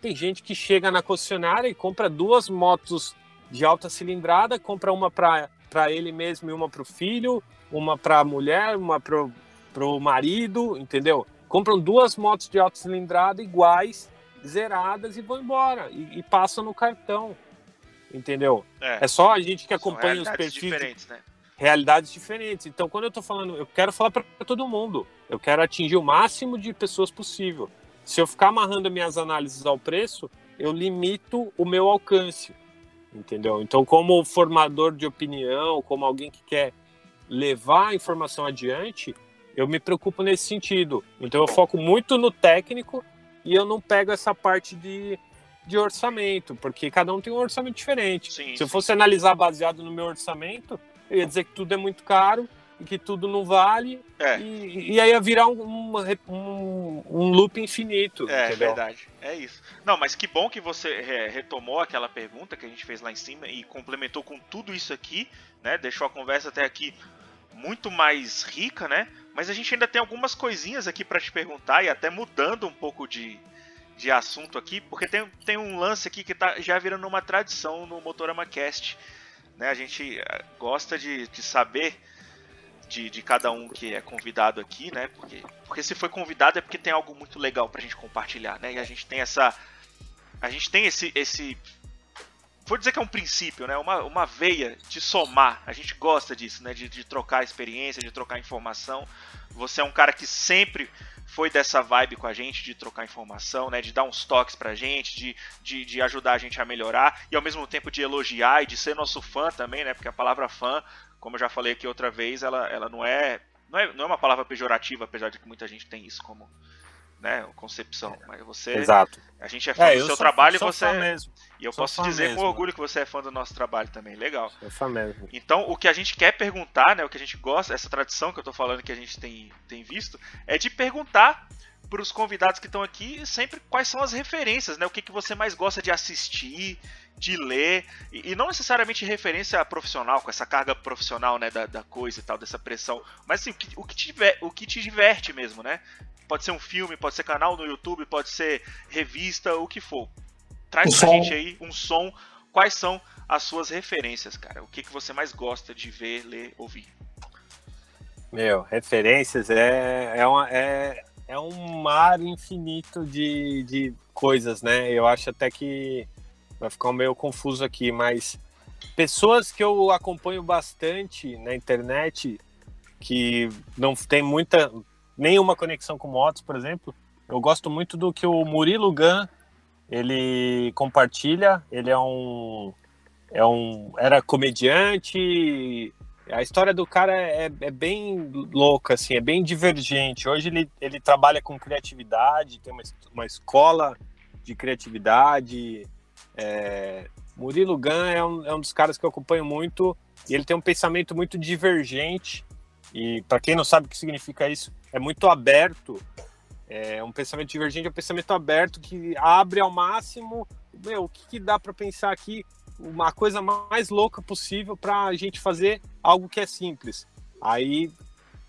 tem gente que chega na concessionária e compra duas motos de alta cilindrada, compra uma para ele mesmo e uma para o filho, uma para a mulher, uma para o marido, entendeu? compram duas motos de alta cilindrada iguais, zeradas e vão embora e, e passam no cartão. Entendeu? É, é só a gente que acompanha os perfis. Diferentes, né? Realidades diferentes. Então, quando eu tô falando, eu quero falar para todo mundo. Eu quero atingir o máximo de pessoas possível. Se eu ficar amarrando minhas análises ao preço, eu limito o meu alcance. Entendeu? Então, como formador de opinião, como alguém que quer levar a informação adiante, eu me preocupo nesse sentido. Então eu foco muito no técnico e eu não pego essa parte de, de orçamento, porque cada um tem um orçamento diferente. Sim, Se eu fosse analisar baseado no meu orçamento, eu ia dizer que tudo é muito caro e que tudo não vale, é. e, e aí ia virar um, um, um loop infinito. É, entendeu? verdade. É isso. Não, mas que bom que você retomou aquela pergunta que a gente fez lá em cima e complementou com tudo isso aqui, né? Deixou a conversa até aqui muito mais rica, né? Mas a gente ainda tem algumas coisinhas aqui para te perguntar e até mudando um pouco de, de assunto aqui, porque tem, tem um lance aqui que tá já virando uma tradição no Motorama Cast. Né? A gente eh, gosta de, de saber de, de cada um que é convidado aqui, né? Porque, porque se foi convidado é porque tem algo muito legal pra gente compartilhar, né? E a gente tem essa. A gente tem esse, esse vou dizer que é um princípio, né? Uma, uma veia de somar. A gente gosta disso, né? De, de trocar experiência, de trocar informação. Você é um cara que sempre foi dessa vibe com a gente, de trocar informação, né? De dar uns toques pra gente, de, de, de ajudar a gente a melhorar e ao mesmo tempo de elogiar e de ser nosso fã também, né? Porque a palavra fã, como eu já falei aqui outra vez, ela, ela não é não é, não é uma palavra pejorativa, apesar de que muita gente tem isso como, né, concepção. Mas você. Exato. A gente é fã É, do eu seu sou- trabalho e sou você. fã mesmo. E eu Sou posso dizer mesmo. com orgulho que você é fã do nosso trabalho também. Legal. Sou fã mesmo. Então, o que a gente quer perguntar, né, o que a gente gosta, essa tradição que eu tô falando que a gente tem, tem visto, é de perguntar para os convidados que estão aqui sempre quais são as referências, né? O que, que você mais gosta de assistir, de ler, e, e não necessariamente referência profissional, com essa carga profissional, né, da, da coisa e tal, dessa pressão, mas assim, o que, o, que te, o que te diverte mesmo, né? Pode ser um filme, pode ser canal no YouTube, pode ser revista, o que for. Traz Um pra som. gente aí um som. Quais são as suas referências, cara? O que, que você mais gosta de ver, ler, ouvir? Meu, referências é, é, uma, é, é um mar infinito de, de coisas, né? Eu acho até que vai ficar meio confuso aqui, mas pessoas que eu acompanho bastante na internet que não tem muita nenhuma conexão com motos, por exemplo, eu gosto muito do que o Murilo Gun ele compartilha. Ele é um é um era comediante. A história do cara é, é bem louca, assim, é bem divergente. Hoje ele, ele trabalha com criatividade, tem uma, uma escola de criatividade. É, Murilo Gun é um, é um dos caras que eu acompanho muito e ele tem um pensamento muito divergente. E para quem não sabe o que significa isso, é muito aberto. É um pensamento divergente, é um pensamento aberto que abre ao máximo. Meu, o que, que dá para pensar aqui? Uma coisa mais louca possível para a gente fazer algo que é simples. Aí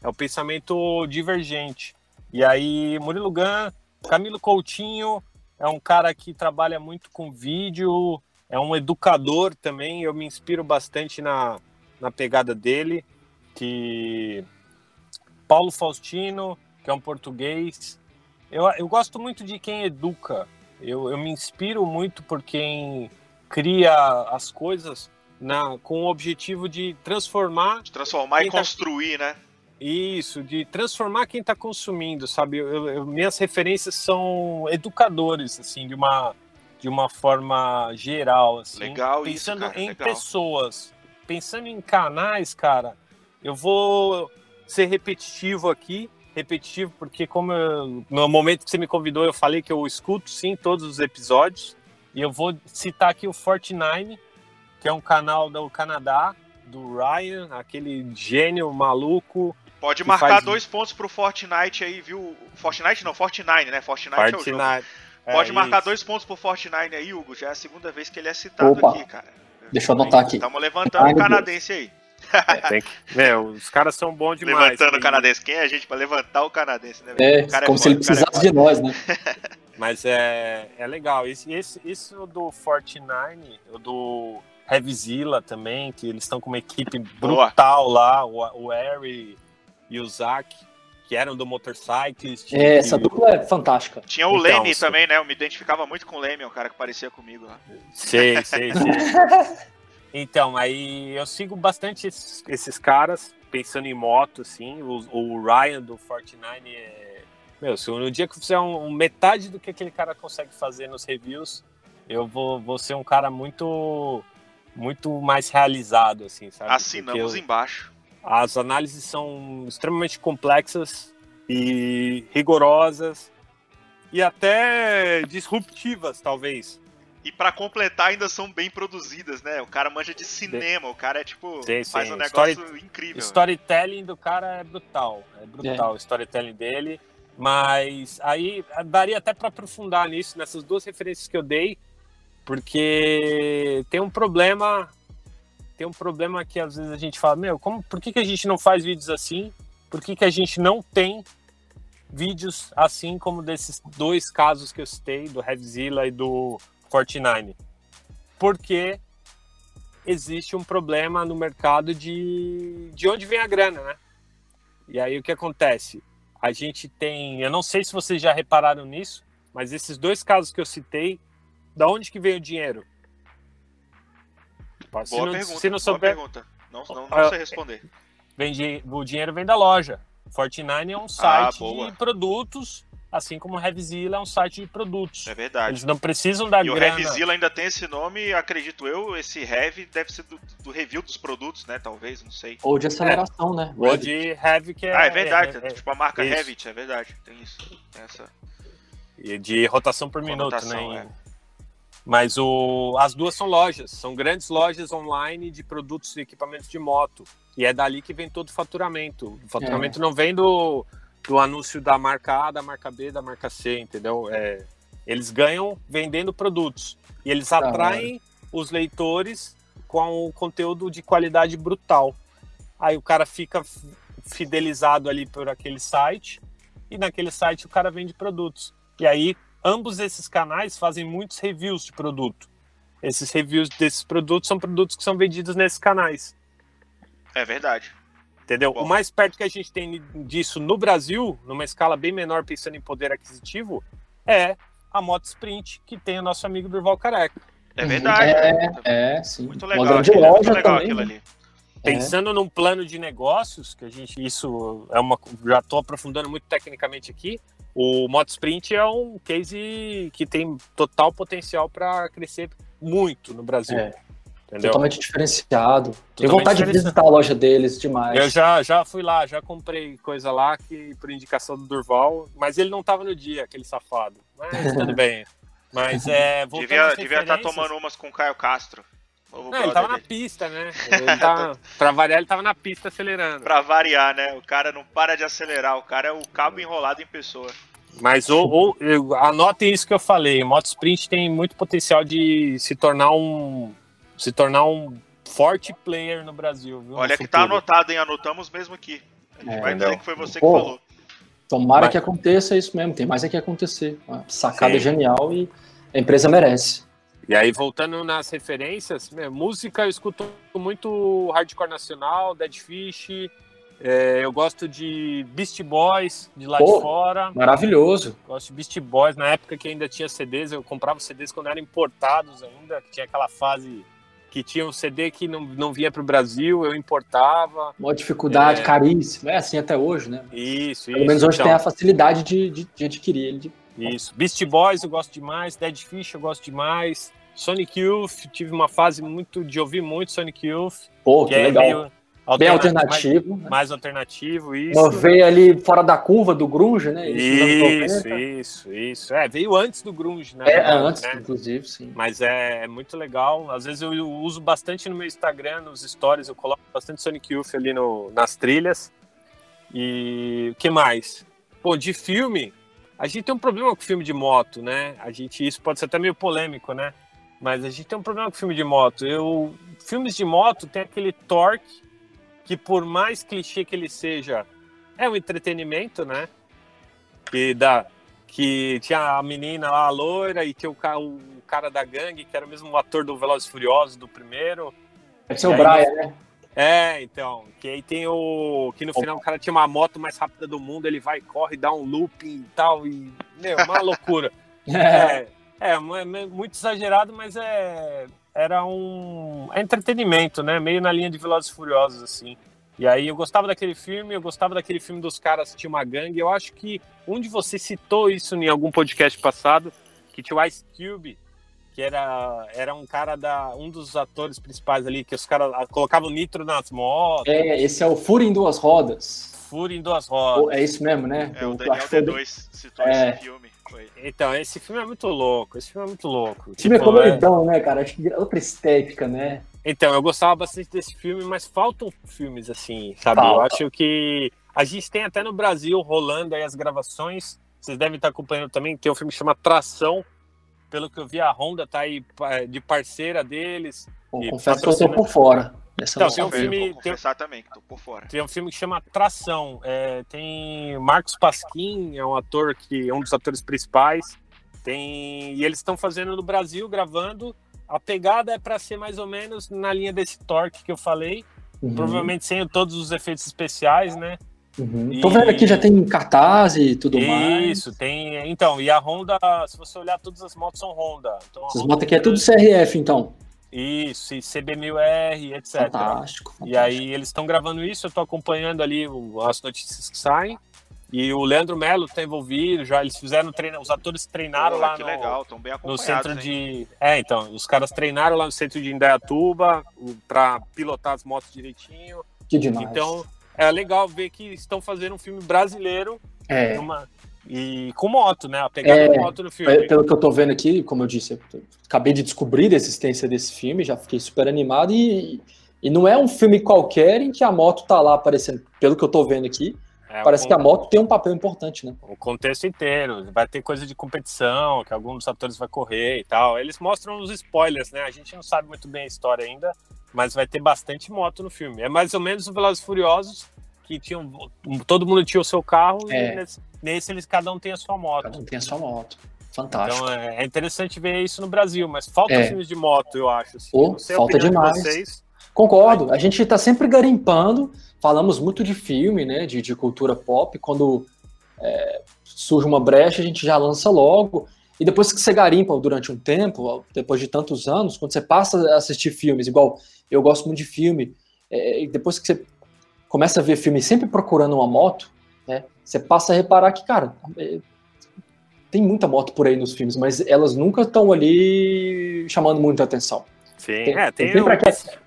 é o pensamento divergente. E aí, Murilo Gun, Camilo Coutinho é um cara que trabalha muito com vídeo, é um educador também. Eu me inspiro bastante na, na pegada dele. Que Paulo Faustino, que é um português. Eu, eu gosto muito de quem educa. Eu, eu me inspiro muito por quem cria as coisas na, com o objetivo de transformar De transformar e tá- construir, né? isso, de transformar quem está consumindo, sabe? Eu- eu- minhas referências são educadores, assim, de uma, de uma forma geral, assim. Legal isso, Pensando cara, em legal. pessoas, pensando em canais, cara, eu vou ser repetitivo aqui, repetitivo porque como eu- no momento que você me convidou eu falei que eu escuto sim todos os episódios e eu vou citar aqui o Fortnite, que é um canal do Canadá, do Ryan, aquele gênio maluco, Pode marcar faz- dois pontos pro Fortnite aí, viu? Fortnite não, Fortnite, né? Fortnite, é o jogo. Fortnite. É, Pode marcar isso. dois pontos pro Fortnite aí, Hugo. Já é a segunda vez que ele é citado Opa. aqui, cara. Deixa eu anotar aqui. Estamos levantando Ai, o canadense aí. Tem que... Meu, os caras são bons demais. Levantando o canadense. Quem é a gente pra levantar o canadense, né? É, O cara como foda, se ele é precisasse de nós, né? Mas é, é legal. Esse, esse, isso do Fortnite, o do Heavyzilla também, que eles estão com uma equipe Boa. brutal lá, o, o Harry e o Zack, que eram do Motorcyclist. É, essa dupla é fantástica. Tinha o Então, Leme sim. também, né? Eu me identificava muito com o Leme, um cara que parecia comigo lá. Sei, sei, sei. então, aí eu sigo bastante esses, esses caras, pensando em moto, assim. O, o Ryan do Fortnite é. Meu, se no dia que eu fizer um, um metade do que aquele cara consegue fazer nos reviews, eu vou, vou ser um cara muito muito mais realizado, assim, sabe? Assinamos eu- embaixo. as análises são extremamente complexas e rigorosas e até disruptivas, talvez. E pra completar, ainda são bem produzidas, né? O cara manja de cinema, o cara é tipo. Sim, faz sim. um negócio Story- incrível. O storytelling do cara é brutal, é brutal o storytelling dele. Mas aí daria até para aprofundar nisso, nessas duas referências que eu dei, porque tem um problema, tem um problema que às vezes a gente fala, meu, como, por que, que a gente não faz vídeos assim? Por que, que a gente não tem vídeos assim como desses dois casos que eu citei, do Heavyzilla e do Fortnite? Porque existe um problema no mercado de, de onde vem a grana, né? E aí o que acontece? A gente tem, eu não sei se vocês já repararam nisso, mas esses dois casos que eu citei, da onde que veio o dinheiro? Se Boa não, pergunta. se não souber, pergunta. Não, não, não Ah, sei responder. vem de- o dinheiro vem da loja. Fortnite é um site Ah, de produtos, assim como o Heavyzilla é um site de produtos. É verdade. Eles não precisam da E o grana. Heavyzilla ainda tem esse nome, acredito eu, esse Heavy deve ser do, do review dos produtos, né? Talvez, não sei. Ou de aceleração, né? Ou de Heavy, que é. ah, é verdade. é- é- tipo a marca isso. Revit, é verdade. Tem isso. Tem essa. de rotação por minuto, rotação, né? é. Mas o, as duas são lojas, são grandes lojas online de produtos e equipamentos de moto. E é dali que vem todo o faturamento. O faturamento não vem do, do anúncio da marca A, da marca B, da marca C, entendeu? É, eles ganham vendendo produtos. E eles hora. atraem os leitores com um conteúdo de qualidade brutal. Aí o cara fica fidelizado ali por aquele site e naquele site o cara vende produtos. E aí ambos esses canais fazem muitos reviews de produto. Esses reviews desses produtos são produtos que são vendidos nesses canais. É verdade. Entendeu? Bom. O mais perto que a gente tem disso no Brasil, numa escala bem menor, pensando em poder aquisitivo, é a Moto Sprint, que tem o nosso amigo Durval Careca. É verdade. É, né? É, sim. Muito Uma legal. grande aquilo, é muito loja legal também. aquilo né? ali. Pensando num plano de negócios, que a gente, isso é uma. Já estou aprofundando muito tecnicamente aqui. O Moto Sprint é um case que tem total potencial para crescer muito no Brasil. É. Entendeu? Totalmente diferenciado. Tenho Totalmente vontade de visitar a loja deles demais. Eu já, já fui lá, já comprei coisa lá que por indicação do Durval, mas ele não tava no dia, aquele safado. Mas tudo bem. Mas é. Devia estar devia tá referências- tomando umas com o Caio Castro. Não, ele tava na dele. pista, né? Ele tá, pra variar, ele tava na pista acelerando. Pra variar, né? O cara não para de acelerar. O cara é o cabo enrolado em pessoa. Mas ou, ou- anotem isso que eu falei. Moto Sprint tem muito potencial de se tornar um. Se tornar um forte player no Brasil. Viu, no Olha que tá futuro. anotado, hein? Anotamos mesmo aqui. A gente É, vai dizer entendeu? que foi você Pô. que falou. Tomara Vai. que aconteça isso mesmo. Tem mais é que acontecer. Uma sacada Sim. genial e a empresa merece. E aí, voltando nas referências, meu, música eu escuto muito hardcore nacional, Dead Fish. é, eu gosto de Beast Boys, de lá Pô. de fora. Maravilhoso. Gosto de Beast Boys, na época que ainda tinha CDs, eu comprava CDs quando eram importados ainda, que tinha aquela fase que tinha um CD que não, não vinha para o Brasil, eu importava. Uma dificuldade É. caríssima. É assim até hoje, né? Isso, Pelo isso. menos hoje então. tem a facilidade de, de, de adquirir ele. de- Isso. Beast Boys eu gosto demais, Dead Fish eu gosto demais. Sonic Youth, tive uma fase muito de ouvir muito Sonic Youth, Pô, que que é legal. meio Bem alterna- alternativo. Mais, né? mais alternativo, isso. Uma veia ali fora da curva do grunge, né? Isso, 90. isso, isso. É, veio antes do grunge, né? É, antes, né? inclusive, sim. Mas é, é muito legal. Às vezes eu uso bastante no meu Instagram, nos stories, eu coloco bastante Sonic Youth ali no, nas trilhas. E o que mais? Pô, de filme, a gente tem um problema com filme de moto, né? A gente, isso pode ser até meio polêmico, né? Mas a gente tem um problema com filme de moto. Eu, filmes de moto tem aquele torque que por mais clichê que ele seja, é um entretenimento, né? Que dá, que tinha a menina lá, a loira, e tinha o, ca- o cara da gangue, que era o mesmo ator do Velozes e Furiosos, do primeiro. Deve ser o aí, Brian, né? É, então, que aí tem o... que no final o cara tinha uma moto mais rápida do mundo, ele vai, corre, dá um looping e tal, e, meu, uma loucura. É, é, mu- é muito exagerado, mas é era um é entretenimento, né? Meio na linha de Velozes e Furiosos, assim. E aí eu gostava daquele filme, eu gostava daquele filme dos caras que tinha uma gangue. Eu acho que um de vocês citou isso em algum podcast passado, que tinha o Ice Cube, que era, era um cara da. um dos atores principais ali, que os caras ah, colocavam nitro nas motos, É, esse é o Fúria em Duas Rodas. furo em duas rodas. É isso mesmo, né? É, o Eu Daniel acho que foi- D2 citou É. esse filme. Então, esse filme é muito louco. Esse filme é muito louco. O time é Tipo, coloridão, né, cara? Acho que outra estética, né? Então, eu gostava bastante desse filme, mas faltam filmes assim, sabe? Eu Falta. acho que a gente tem até no Brasil rolando aí as gravações. Vocês devem estar acompanhando também. Tem um filme que chama Tração. Pelo que eu vi, a Honda tá aí de parceira deles. Pô, confesso que eu tô por fora. Dessa Então, tem um filme- Vou confessar também que tô por fora. Tem um filme que chama Tração. É, tem Marcos Pasquim, é um ator que é um dos atores principais. Tem e eles estão fazendo no Brasil, gravando. A pegada é para ser mais ou menos na linha desse Torque que eu falei. Uhum, Provavelmente sem todos os efeitos especiais, né? uhum. E- Tô vendo aqui, já tem cartaz e tudo mais. Isso, tem. Então, e a Honda, se você olhar, todas as motos são Honda. Então, Essas Honda motos aqui é tem- tudo CRF, então. Isso, e CB1000R, etc. Fantástico. E aí eles estão gravando isso, eu tô acompanhando ali as notícias que saem. E o Leandro Melo tá envolvido, já eles fizeram treino, os atores treinaram Pô, lá que no, legal, estão bem no centro hein? de. É, então, os caras treinaram lá no centro de Indaiatuba para pilotar as motos direitinho. Que demais. Então, é legal ver que estão fazendo um filme brasileiro é, numa, e com moto, né? A pegada É, moto no filme. Pelo que eu tô vendo aqui, como eu disse, eu acabei de descobrir a existência desse filme, já fiquei super animado e, e não é um filme qualquer em que a moto tá lá aparecendo. Pelo que eu tô vendo aqui, É, parece que a moto tem um papel importante, né? O contexto inteiro. Vai ter coisa de competição, que alguns dos atores vai correr e tal. Eles mostram os spoilers, né? A gente não sabe muito bem a história ainda, mas vai ter bastante moto no filme. É mais ou menos o Velozes e Furiosos, que tinham, todo mundo tinha o seu carro É. e nesse, nesse eles cada um tem a sua moto. Cada um tem a sua moto. Fantástico. Então é, é interessante ver isso no Brasil, mas falta É. filmes de moto, eu acho. Assim. A falta opinião de demais. vocês. Concordo. A gente tá sempre garimpando, falamos muito de filme, né? De, de cultura pop. Quando é, surge uma brecha, a gente já lança logo. E depois que você garimpa durante um tempo, depois de tantos anos, quando você passa a assistir filmes, igual eu gosto muito de filme, é, depois que você começa a ver filme sempre procurando uma moto, né? Você passa a reparar que, cara, é, tem muita moto por aí nos filmes, mas elas nunca estão ali chamando muita atenção. Sim, Tem- é, tem, tem o-?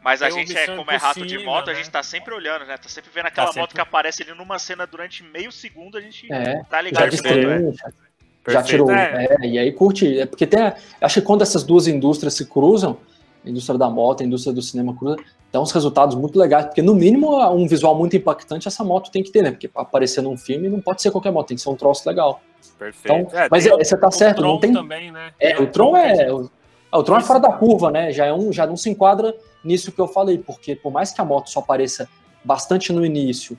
Mas a Tem gente, é, como é rato de moto, a né? gente tá sempre olhando, né? Tá sempre vendo aquela Tá sempre- moto que aparece ali numa cena durante meio segundo, a gente É, tá já ligado que Perfeito, moto é. já Perfeito, tirou. é. É, e aí curte. É porque tem. a- acho que quando essas duas indústrias se cruzam, a indústria da moto, a indústria do cinema cruza, dá uns resultados muito legais. Porque, no mínimo, um visual muito impactante essa moto tem que ter, né? Porque aparecer num filme não pode ser qualquer moto, tem que ser um troço legal. Perfeito. Então, mas tem é, você tá o certo, Tron não tem. também, né? É, Tem o Tron é. O, o Tron é fora da curva, né? Já, é um, já não se enquadra nisso que eu falei, porque por mais que a moto só apareça bastante no início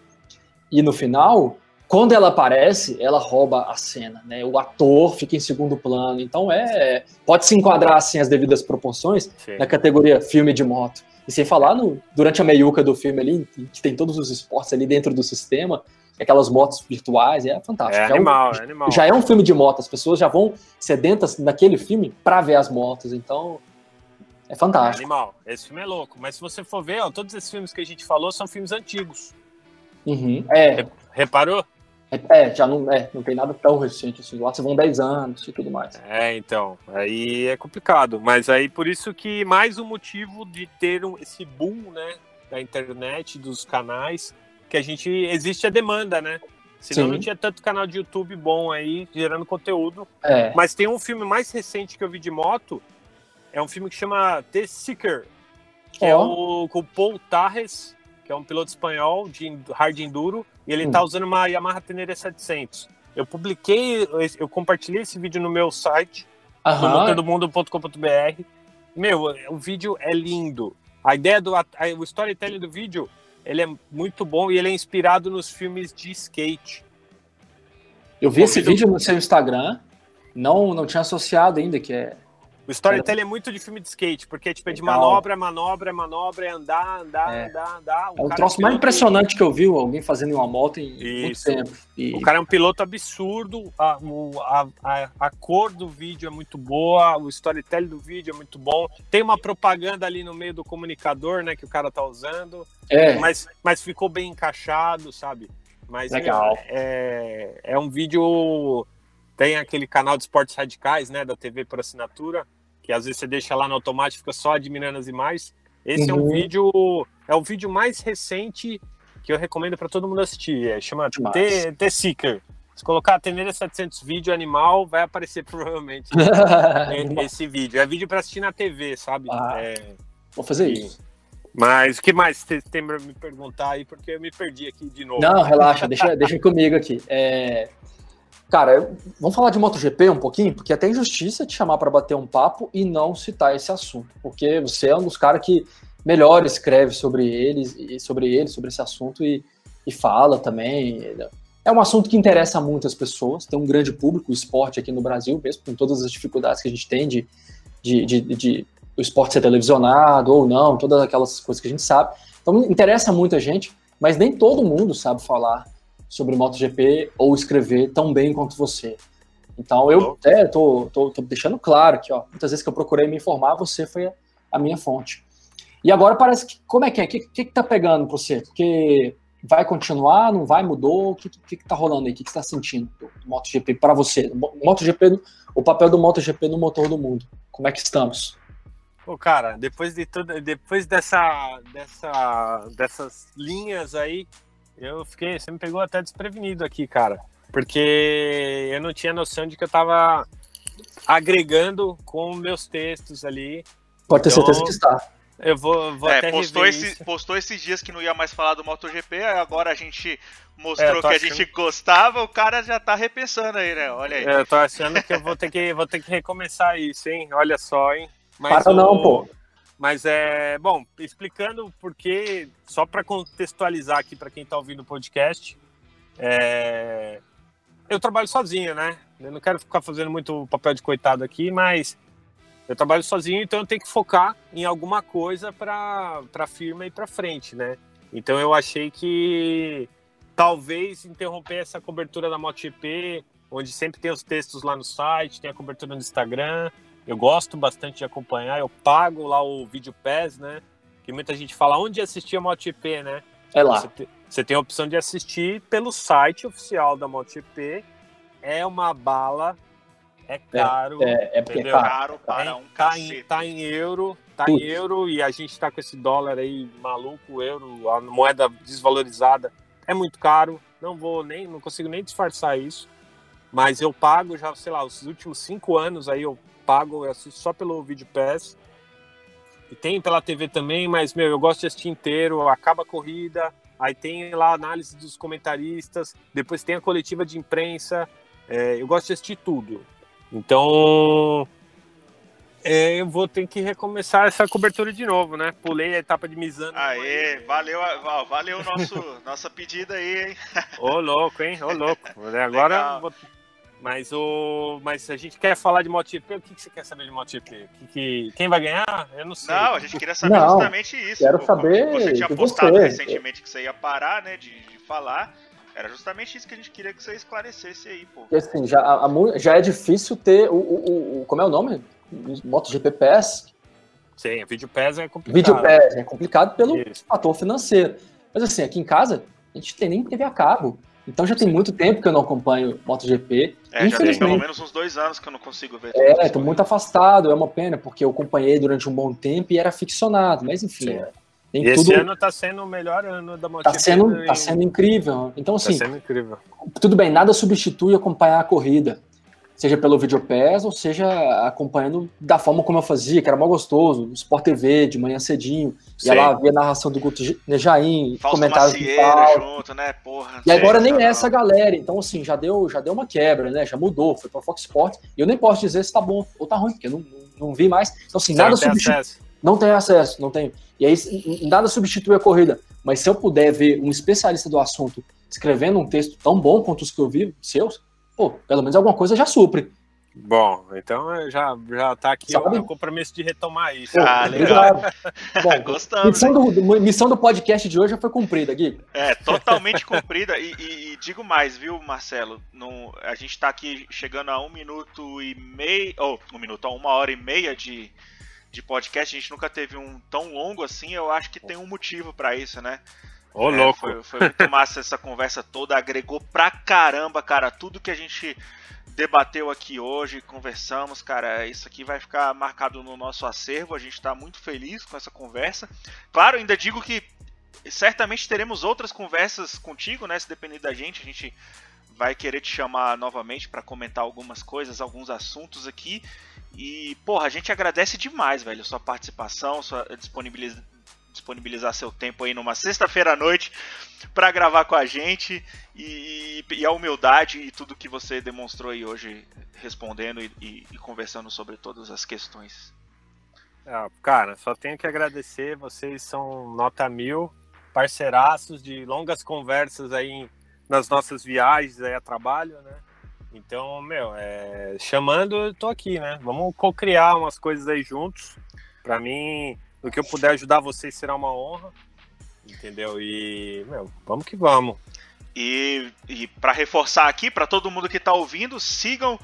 e no final, quando ela aparece, ela rouba a cena, né? O ator fica em segundo plano. Então é. Pode se enquadrar assim as devidas proporções Sim. na categoria filme de moto. E sem falar no, durante a meiuca do filme ali, que tem todos os esportes ali dentro do sistema, aquelas motos virtuais, é fantástico. É Já um- animal, é animal. já é um filme de moto, as pessoas já vão sedentas naquele filme pra ver as motos, então é É fantástico. animal. Esse filme é louco. Mas se você for ver, ó, todos esses filmes que a gente falou são filmes antigos. Uhum. É, Reparou? É, já não, é, não tem nada tão recente assim, lá você vão 10 anos e tudo mais. É, então. Aí é complicado. Mas aí por isso que mais um motivo de ter um, esse boom, né? Da internet, dos canais, que a gente. Existe a demanda, né? Senão Sim. não tinha tanto canal de YouTube bom aí, gerando conteúdo. É, Mas tem um filme mais recente que eu vi de moto, é um filme que chama The Seeker, que é Ó. o, com o Paul Tarres, que é um piloto espanhol de hard enduro, e ele Hum. tá usando uma Yamaha Tenere 700. Eu publiquei, eu compartilhei esse vídeo no meu site, motordomundo.com.br. Meu, o vídeo é lindo. A ideia do a- o storytelling do vídeo, ele é muito bom e ele é inspirado nos filmes de skate. eu vi esse Convido- vídeo no seu Instagram, não, não tinha associado ainda, que é. O storytelling é muito de filme de skate, porque tipo, é de Legal. manobra, manobra, manobra, é andar, andar, É. andar, andar. É o troço um mais impressionante que eu vi, alguém fazendo em uma moto em muito Isso. tempo. E, O cara é um piloto absurdo, a, o- a, a, a cor do vídeo é muito boa, o storytelling do vídeo é muito bom. Tem uma propaganda ali no meio do comunicador, né, que o cara tá usando, é, mas, mas ficou bem encaixado, sabe? Mas Legal. é, é um vídeo. Tem aquele canal de esportes radicais, né, da TV por assinatura, que às vezes você deixa lá no automático, fica só admirando as imagens. Esse é um Uhum. vídeo, é o vídeo mais recente que eu recomendo para todo mundo assistir. É, chama. The, The Seeker. Se colocar Tenere 700 vídeo animal, vai aparecer provavelmente esse vídeo. É vídeo para assistir na TV, sabe? Ah. É, Vou fazer e- isso. mas o que mais você tem pra me perguntar aí? Porque eu me perdi aqui de novo. Não, relaxa, deixa, deixa comigo aqui. É, Cara, vamos falar de MotoGP um pouquinho, porque é até injustiça te chamar para bater um papo e não citar esse assunto, porque você é um dos caras que melhor escreve sobre eles e sobre ele, sobre esse assunto e, e fala também. É um assunto que interessa muitas pessoas, tem um grande público, o esporte aqui no Brasil, mesmo com todas as dificuldades que a gente tem de, de, de, de o esporte ser televisionado ou não, todas aquelas coisas que a gente sabe. Então interessa muita gente, mas nem todo mundo sabe falar sobre MotoGP ou escrever tão bem quanto você. Então eu é, tô, tô, tô deixando claro que ó, muitas vezes que eu procurei me informar, você foi a, a minha fonte. E agora parece que. Como é que é? O que, que, que tá pegando pra você? Porque vai continuar, não vai, mudou? O que, que, que tá rolando aí? O que, que você tá sentindo do MotoGP para você? O MotoGP, o papel do MotoGP no motor do mundo. Como é que estamos? Pô, cara, depois de tudo, depois dessa, dessa, dessas linhas aí, eu fiquei, você me pegou até desprevenido aqui, cara. porque eu não tinha noção de que eu estava agregando com meus textos ali. Pode ter então, certeza que está. Eu vou, vou é, até postou, esse, postou esses dias que não ia mais falar do MotoGP, agora a gente mostrou é, que achando... a gente gostava, o cara já tá repensando aí, né? Olha aí. É, eu tô achando que eu vou ter que, vou ter que recomeçar isso, hein? Olha só, hein? Mas Para o... não, pô. Mas é, bom, explicando porque, só para contextualizar aqui para quem tá ouvindo o podcast, é... eu trabalho sozinho, né? Eu não quero ficar fazendo muito papel de coitado aqui, mas eu trabalho sozinho, então eu tenho que focar em alguma coisa para a firma ir para frente, né? Então eu achei que talvez interromper essa cobertura da MotoGP, onde sempre tem os textos lá no site, tem a cobertura no Instagram. Eu gosto bastante de acompanhar, eu pago lá o Video Pass, né? Que muita gente fala onde assistir a MotoGP, né? É lá. Você, te, você tem a opção de assistir pelo site oficial da MotoGP. É uma bala é caro. É, é, é porque é caro para é, um tá em, tá em euro, tá Putz. em euro e a gente tá com esse dólar aí maluco, euro, a moeda desvalorizada. É muito caro. Não vou nem, não consigo nem disfarçar isso. Mas eu pago já, sei lá, os últimos cinco anos aí eu pago, eu assisto só pelo Video Pass. E tem pela TV também, mas, meu, eu gosto de assistir inteiro, acaba a corrida, aí tem lá a análise dos comentaristas, depois tem a coletiva de imprensa, é, eu gosto de assistir tudo. Então, é, eu vou ter que recomeçar essa cobertura de novo, né? Pulei a etapa de Misano. Aê, valeu, valeu nosso, nossa pedida aí, hein? Ô, louco, hein? Ô, louco. Agora, vou... mas, o... mas a gente quer falar de MotoGP, o que, que você quer saber de MotoGP? Que, que... Quem vai ganhar? Eu não sei. Não, a gente queria saber não, justamente isso. Quero pô, saber Você tinha postado você. recentemente que você ia parar, né, de, de falar. Era justamente isso que a gente queria que você esclarecesse aí, pô. Porque assim, já, a, já é difícil ter o, o, o Como é o nome? MotoGP Pass. Sim, Video Pass é complicado. Video Pass é complicado pelo isso. fator financeiro. Mas assim, aqui em casa, a gente tem nem TV a cabo. Então já tem Sim. muito tempo que eu não acompanho MotoGP. É, já tem pelo menos uns dois anos que eu não consigo ver. É, tô muito afastado, é uma pena, porque eu acompanhei durante um bom tempo e era ficcionado, mas enfim. É. Tem esse tudo... ano está sendo o melhor ano da MotoGP. Está sendo, tá sendo incrível. Então, tá assim, tá sendo incrível. tudo bem, nada substitui acompanhar a corrida. Seja pelo Videopass ou seja acompanhando da forma como eu fazia, que era mais gostoso, no Sport TV, de manhã cedinho. Sim. Ia lá, a narração do Guto Nejaim, comentários do Paulo. junto, né? Porra, e agora nem é essa galera. Então, assim, já deu, já deu uma quebra, né? Já mudou, foi para Fox Sports. E eu nem posso dizer se tá bom ou tá ruim, porque eu não, não, não vi mais. Então, assim, Você nada substitui. Não tenho acesso, não tenho. E aí nada substitui a corrida. Mas se eu puder ver um especialista do assunto escrevendo um texto tão bom quanto os que eu vi, seus, pô, pelo menos alguma coisa já supre. Bom, então já, já tá aqui Sabe? o compromisso de retomar isso. Ah, legal. Bom, Gostamos. Missão do, missão do podcast de hoje já foi cumprida, Gui. É, totalmente cumprida. E, e, e, digo mais, viu, Marcelo? No, a gente tá aqui chegando a um minuto e meio. Ou, oh, um minuto, a uma hora e meia de, de podcast, a gente nunca teve um tão longo assim, eu acho que tem um motivo para isso, né? Ô, é, louco! Foi, foi muito massa essa conversa toda, agregou pra caramba, cara, tudo que a gente debateu aqui hoje, conversamos, cara, isso aqui vai ficar marcado no nosso acervo, a gente tá muito feliz com essa conversa. Claro, ainda digo que certamente teremos outras conversas contigo, né, se depender da gente, a gente vai querer te chamar novamente para comentar algumas coisas, alguns assuntos aqui. E, porra, a gente agradece demais, velho, sua participação, sua disponibilidade disponibilizar seu tempo aí numa sexta-feira à noite para gravar com a gente e, e, a humildade e tudo que você demonstrou aí hoje respondendo e, e, e conversando sobre todas as questões. Ah, cara, só tenho que agradecer, vocês são nota mil, parceiraços de longas conversas aí nas nossas viagens aí a trabalho, né? Então, meu, é, chamando, eu tô aqui, né? Vamos co-criar umas coisas aí juntos. Para mim, no que eu puder ajudar vocês será uma honra. Entendeu? E, meu, vamos que vamos. E, e para reforçar aqui, para todo mundo que tá ouvindo, sigam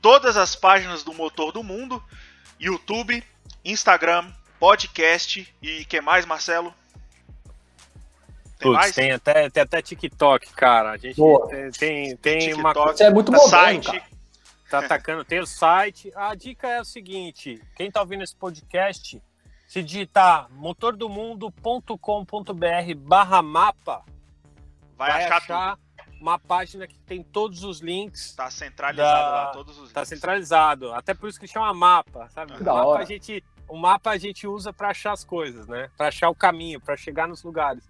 todas as páginas do Motor do Mundo: YouTube, Instagram, podcast e que mais, Marcelo? Tem, Puts, tem, até, tem até TikTok, cara. A gente tem, tem, tem TikTok, uma coisa. é muito moderno, site. Cara. Tá atacando, tem o site. A dica é o seguinte: quem tá ouvindo esse podcast, se digitar motordomundo.com.br barra mapa, vai, vai achar, achar uma página que tem todos os links. Tá centralizado Da- lá, todos os Tá links. centralizado. Até por isso que chama mapa, sabe? Que O da mapa, hora. a gente, o mapa a gente usa para achar as coisas, né? Para achar o caminho, para chegar nos lugares.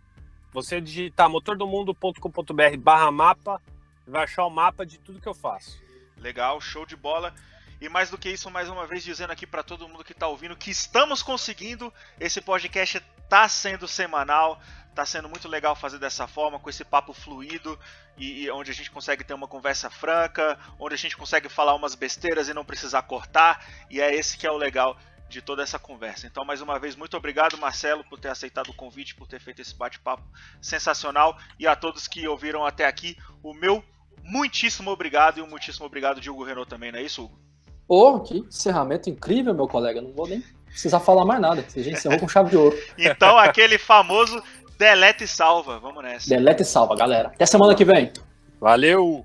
Você digitar motordomundo.com.br barra mapa, vai achar o mapa de tudo que eu faço. Legal, show de bola. E mais do que isso, mais uma vez dizendo aqui para todo mundo que tá ouvindo que estamos conseguindo. Esse podcast tá sendo semanal, tá sendo muito legal fazer dessa forma, com esse papo fluido e, e onde a gente consegue ter uma conversa franca, onde a gente consegue falar umas besteiras e não precisar cortar. E é esse que é o legal de toda essa conversa. Então, mais uma vez, muito obrigado, Marcelo, por ter aceitado o convite, por ter feito esse bate-papo sensacional. E a todos que ouviram até aqui, o meu muitíssimo obrigado e um muitíssimo obrigado, Diogo Renault, também, não é isso, Hugo? Ô, que encerramento incrível, meu colega. Não vou nem precisar falar mais nada. A gente encerrou com chave de ouro. Então, aquele famoso deleta e salva. Vamos nessa. Deleta e salva, galera. Até semana que vem. Valeu!